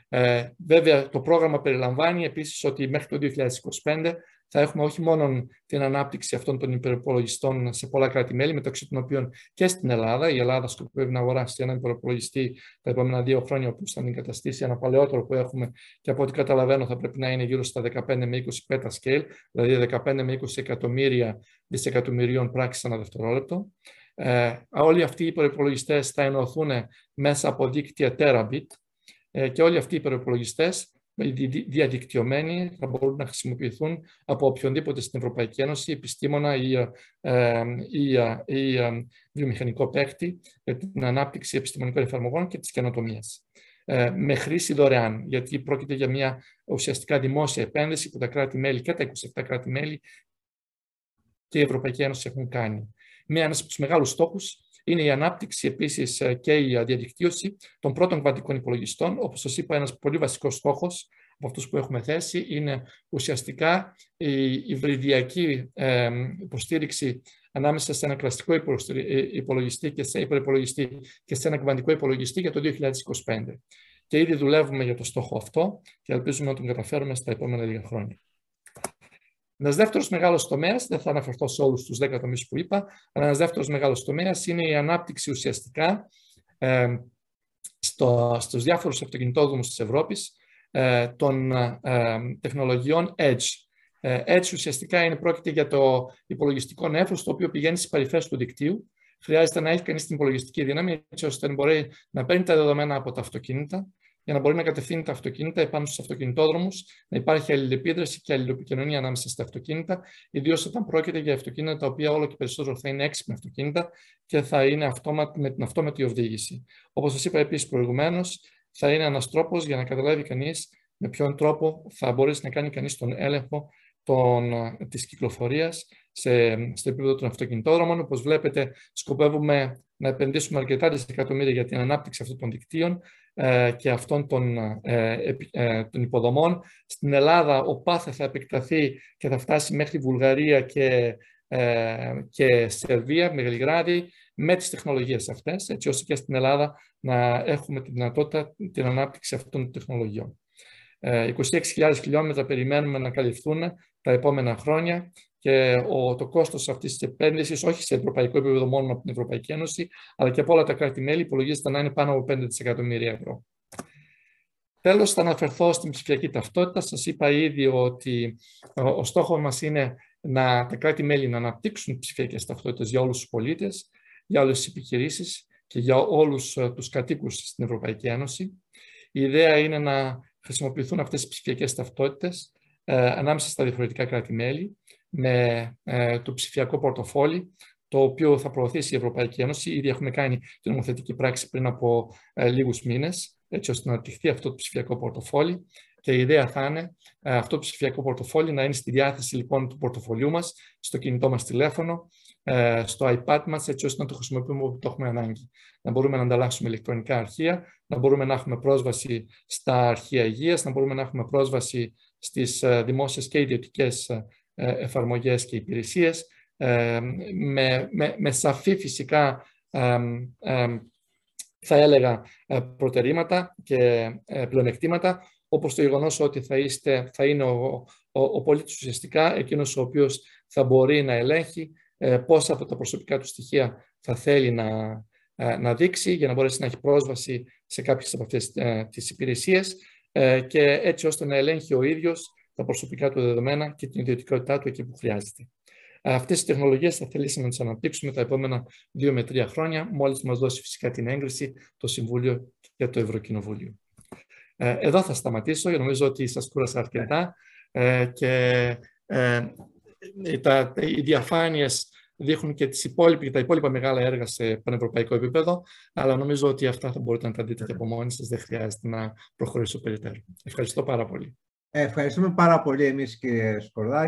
Ε, βέβαια, το πρόγραμμα περιλαμβάνει επίσης ότι μέχρι το 2025 θα έχουμε όχι μόνο την ανάπτυξη αυτών των υπεροπολογιστών σε πολλά κράτη-μέλη, μεταξύ των οποίων και στην Ελλάδα. Η Ελλάδα σκοπεύει να αγοράσει έναν υπεροπολογιστή τα επόμενα δύο χρόνια, που θα εγκαταστήσει ένα παλαιότερο που έχουμε και από ό,τι καταλαβαίνω θα πρέπει να είναι γύρω στα 15 με 20 scale, δηλαδή 15 με 20 εκατομμύρια δισεκατομμυρίων πράξεις ανά δευτερόλεπτο. Ε, όλοι αυτοί οι υπεροπολογιστέ θα ενωθούν μέσα από δίκτυα Terabit, ε, και όλοι αυτοί οι υπεροπολογιστές διαδικτυωμένοι θα μπορούν να χρησιμοποιηθούν από οποιονδήποτε στην Ευρωπαϊκή Ένωση, επιστήμονα ή, ε, ή, ε, ή βιομηχανικό παίκτη για την ανάπτυξη επιστημονικών εφαρμογών και της καινοτομίας. με χρήση δωρεάν, γιατί πρόκειται για μια ουσιαστικά δημόσια επένδυση που τα κράτη-μέλη και τα 27 κράτη-μέλη και η Ευρωπαϊκή Ένωση έχουν κάνει. Μία ένας από τους μεγάλους στόχους είναι η ανάπτυξη επίσης ε, και η διαδικτύωση των πρώτων κβαντικών υπολογιστών. Όπως σας είπα, ένας πολύ βασικός στόχος από αυτούς που έχουμε θέσει είναι ουσιαστικά η υβριδιακή υποστήριξη ανάμεσα σε ένα κλασικό υπολογιστή και σε υπολογιστή και σε ένα κβαντικό υπολογιστή για το 2025. Και ήδη δουλεύουμε για το στόχο αυτό και ελπίζουμε να τον καταφέρουμε στα επόμενα λίγα χρόνια. Ένας δεύτερος μεγάλος τομέας, δεν θα αναφερθώ σε όλους τους 10 τομείς που είπα, αλλά ένας δεύτερος μεγάλος τομέας είναι η ανάπτυξη ουσιαστικά ε, στο, στους διάφορους αυτοκινητόδρομους της Ευρώπης ε, των ε, τεχνολογιών Edge. Ε, Edge ουσιαστικά είναι πρόκειται για το υπολογιστικό νεύρο το οποίο πηγαίνει στις παρυφές του δικτύου. Χρειάζεται να έχει κανείς την υπολογιστική δύναμη έτσι ώστε να μπορεί να παίρνει τα δεδομένα από τα αυτοκίνητα για να μπορεί να κατευθύνει τα αυτοκίνητα επάνω στους αυτοκινητόδρομους, να υπάρχει αλληλεπίδραση και αλληλεπικοινωνία ανάμεσα στα αυτοκίνητα, ιδίως όταν πρόκειται για αυτοκίνητα τα οποία όλο και περισσότερο θα είναι έξυπνα αυτοκίνητα και θα είναι αυτόματη, με την αυτόματη οδήγηση. Όπως σας είπα επίσης προηγουμένως, θα είναι ένας τρόπος για να καταλάβει κανείς με ποιον τρόπο θα μπορέσει να κάνει κανείς τον έλεγχο των, της κυκλοφορίας σε, στο επίπεδο των αυτοκινητόδρομων. Όπως βλέπετε, σκοπεύουμε να επενδύσουμε αρκετά δισεκατομμύρια για την ανάπτυξη αυτών των δικτύων ε, και αυτών των, ε, ε, των υποδομών. Στην Ελλάδα ο ΠΑΘΕ θα επεκταθεί και θα φτάσει μέχρι Βουλγαρία και, και Σερβία, με Γελιγράδι, με τις τεχνολογίες αυτές, έτσι ώστε και στην Ελλάδα να έχουμε τη δυνατότητα την ανάπτυξη αυτών των τεχνολογιών. 26.000 χιλιόμετρα περιμένουμε να καλυφθούν τα επόμενα χρόνια και ο, το κόστος αυτής της επένδυσης, όχι σε ευρωπαϊκό επίπεδο μόνο από την Ευρωπαϊκή Ένωση, αλλά και από όλα τα κράτη-μέλη, υπολογίζεται να είναι πάνω από 5 δισεκατομμύρια ευρώ. Τέλος, θα αναφερθώ στην ψηφιακή ταυτότητα. Σας είπα ήδη ότι ο, ο στόχος μας είναι να, τα κράτη-μέλη να αναπτύξουν ψηφιακές ταυτότητες για όλους τους πολίτες, για όλες τις επιχειρήσεις και για όλους ε, τους κατοίκους στην Ευρωπαϊκή Ένωση. Η ιδέα είναι να χρησιμοποιηθούν αυτές οι ψηφιακές ταυτότητες ε, ανάμεσα στα διαφορετικά κράτη-μέλη με ε, το ψηφιακό πορτοφόλι, το οποίο θα προωθήσει η Ευρωπαϊκή Ένωση. Ήδη έχουμε κάνει την νομοθετική πράξη πριν από ε, λίγους μήνες, έτσι ώστε να αναπτυχθεί αυτό το ψηφιακό πορτοφόλι. Και η ιδέα θα είναι ε, αυτό το ψηφιακό πορτοφόλι να είναι στη διάθεση λοιπόν του πορτοφολιού μας, στο κινητό μας τηλέφωνο, ε, στο iPad μας, έτσι ώστε να το χρησιμοποιούμε όπου το έχουμε ανάγκη. Να μπορούμε να ανταλλάξουμε ηλεκτρονικά αρχεία, να μπορούμε να έχουμε πρόσβαση στα αρχεία υγείας, να μπορούμε να έχουμε πρόσβαση στις ε, δημόσιες και ιδιωτικές ε, εφαρμογές και υπηρεσίες ε, με, με, με σαφή φυσικά θα έλεγα προτερήματα και πλεονεκτήματα όπως το γεγονός ότι θα, είστε, θα είναι ο, ο, ο πολίτης ουσιαστικά εκείνος ο οποίος θα μπορεί να ελέγχει πόσα από τα προσωπικά του στοιχεία θα θέλει να, να δείξει για να μπορέσει να έχει πρόσβαση σε κάποιες από αυτές τις υπηρεσίες και έτσι ώστε να ελέγχει ο ίδιος τα προσωπικά του δεδομένα και την ιδιωτικότητά του εκεί που χρειάζεται. Αυτές τι τεχνολογίες θα θελήσουμε να τις αναπτύξουμε τα επόμενα δύο με τρία χρόνια, μόλις μας δώσει φυσικά την έγκριση το Συμβούλιο και το Ευρωκοινοβούλιο. Ε, εδώ θα σταματήσω, γιατί νομίζω ότι σας κούρασα αρκετά ε, και ε, τα, οι διαφάνειες δείχνουν και τις υπόλοιπη, τα υπόλοιπα μεγάλα έργα σε πανευρωπαϊκό επίπεδο, αλλά νομίζω ότι αυτά θα μπορείτε να τα δείτε και από μόνοι σας, δεν χρειάζεται να προχωρήσω περιττέρω. Ευχαριστώ πάρα πολύ. Ευχαριστούμε πάρα πολύ εμείς κύριε Σκορδάκη.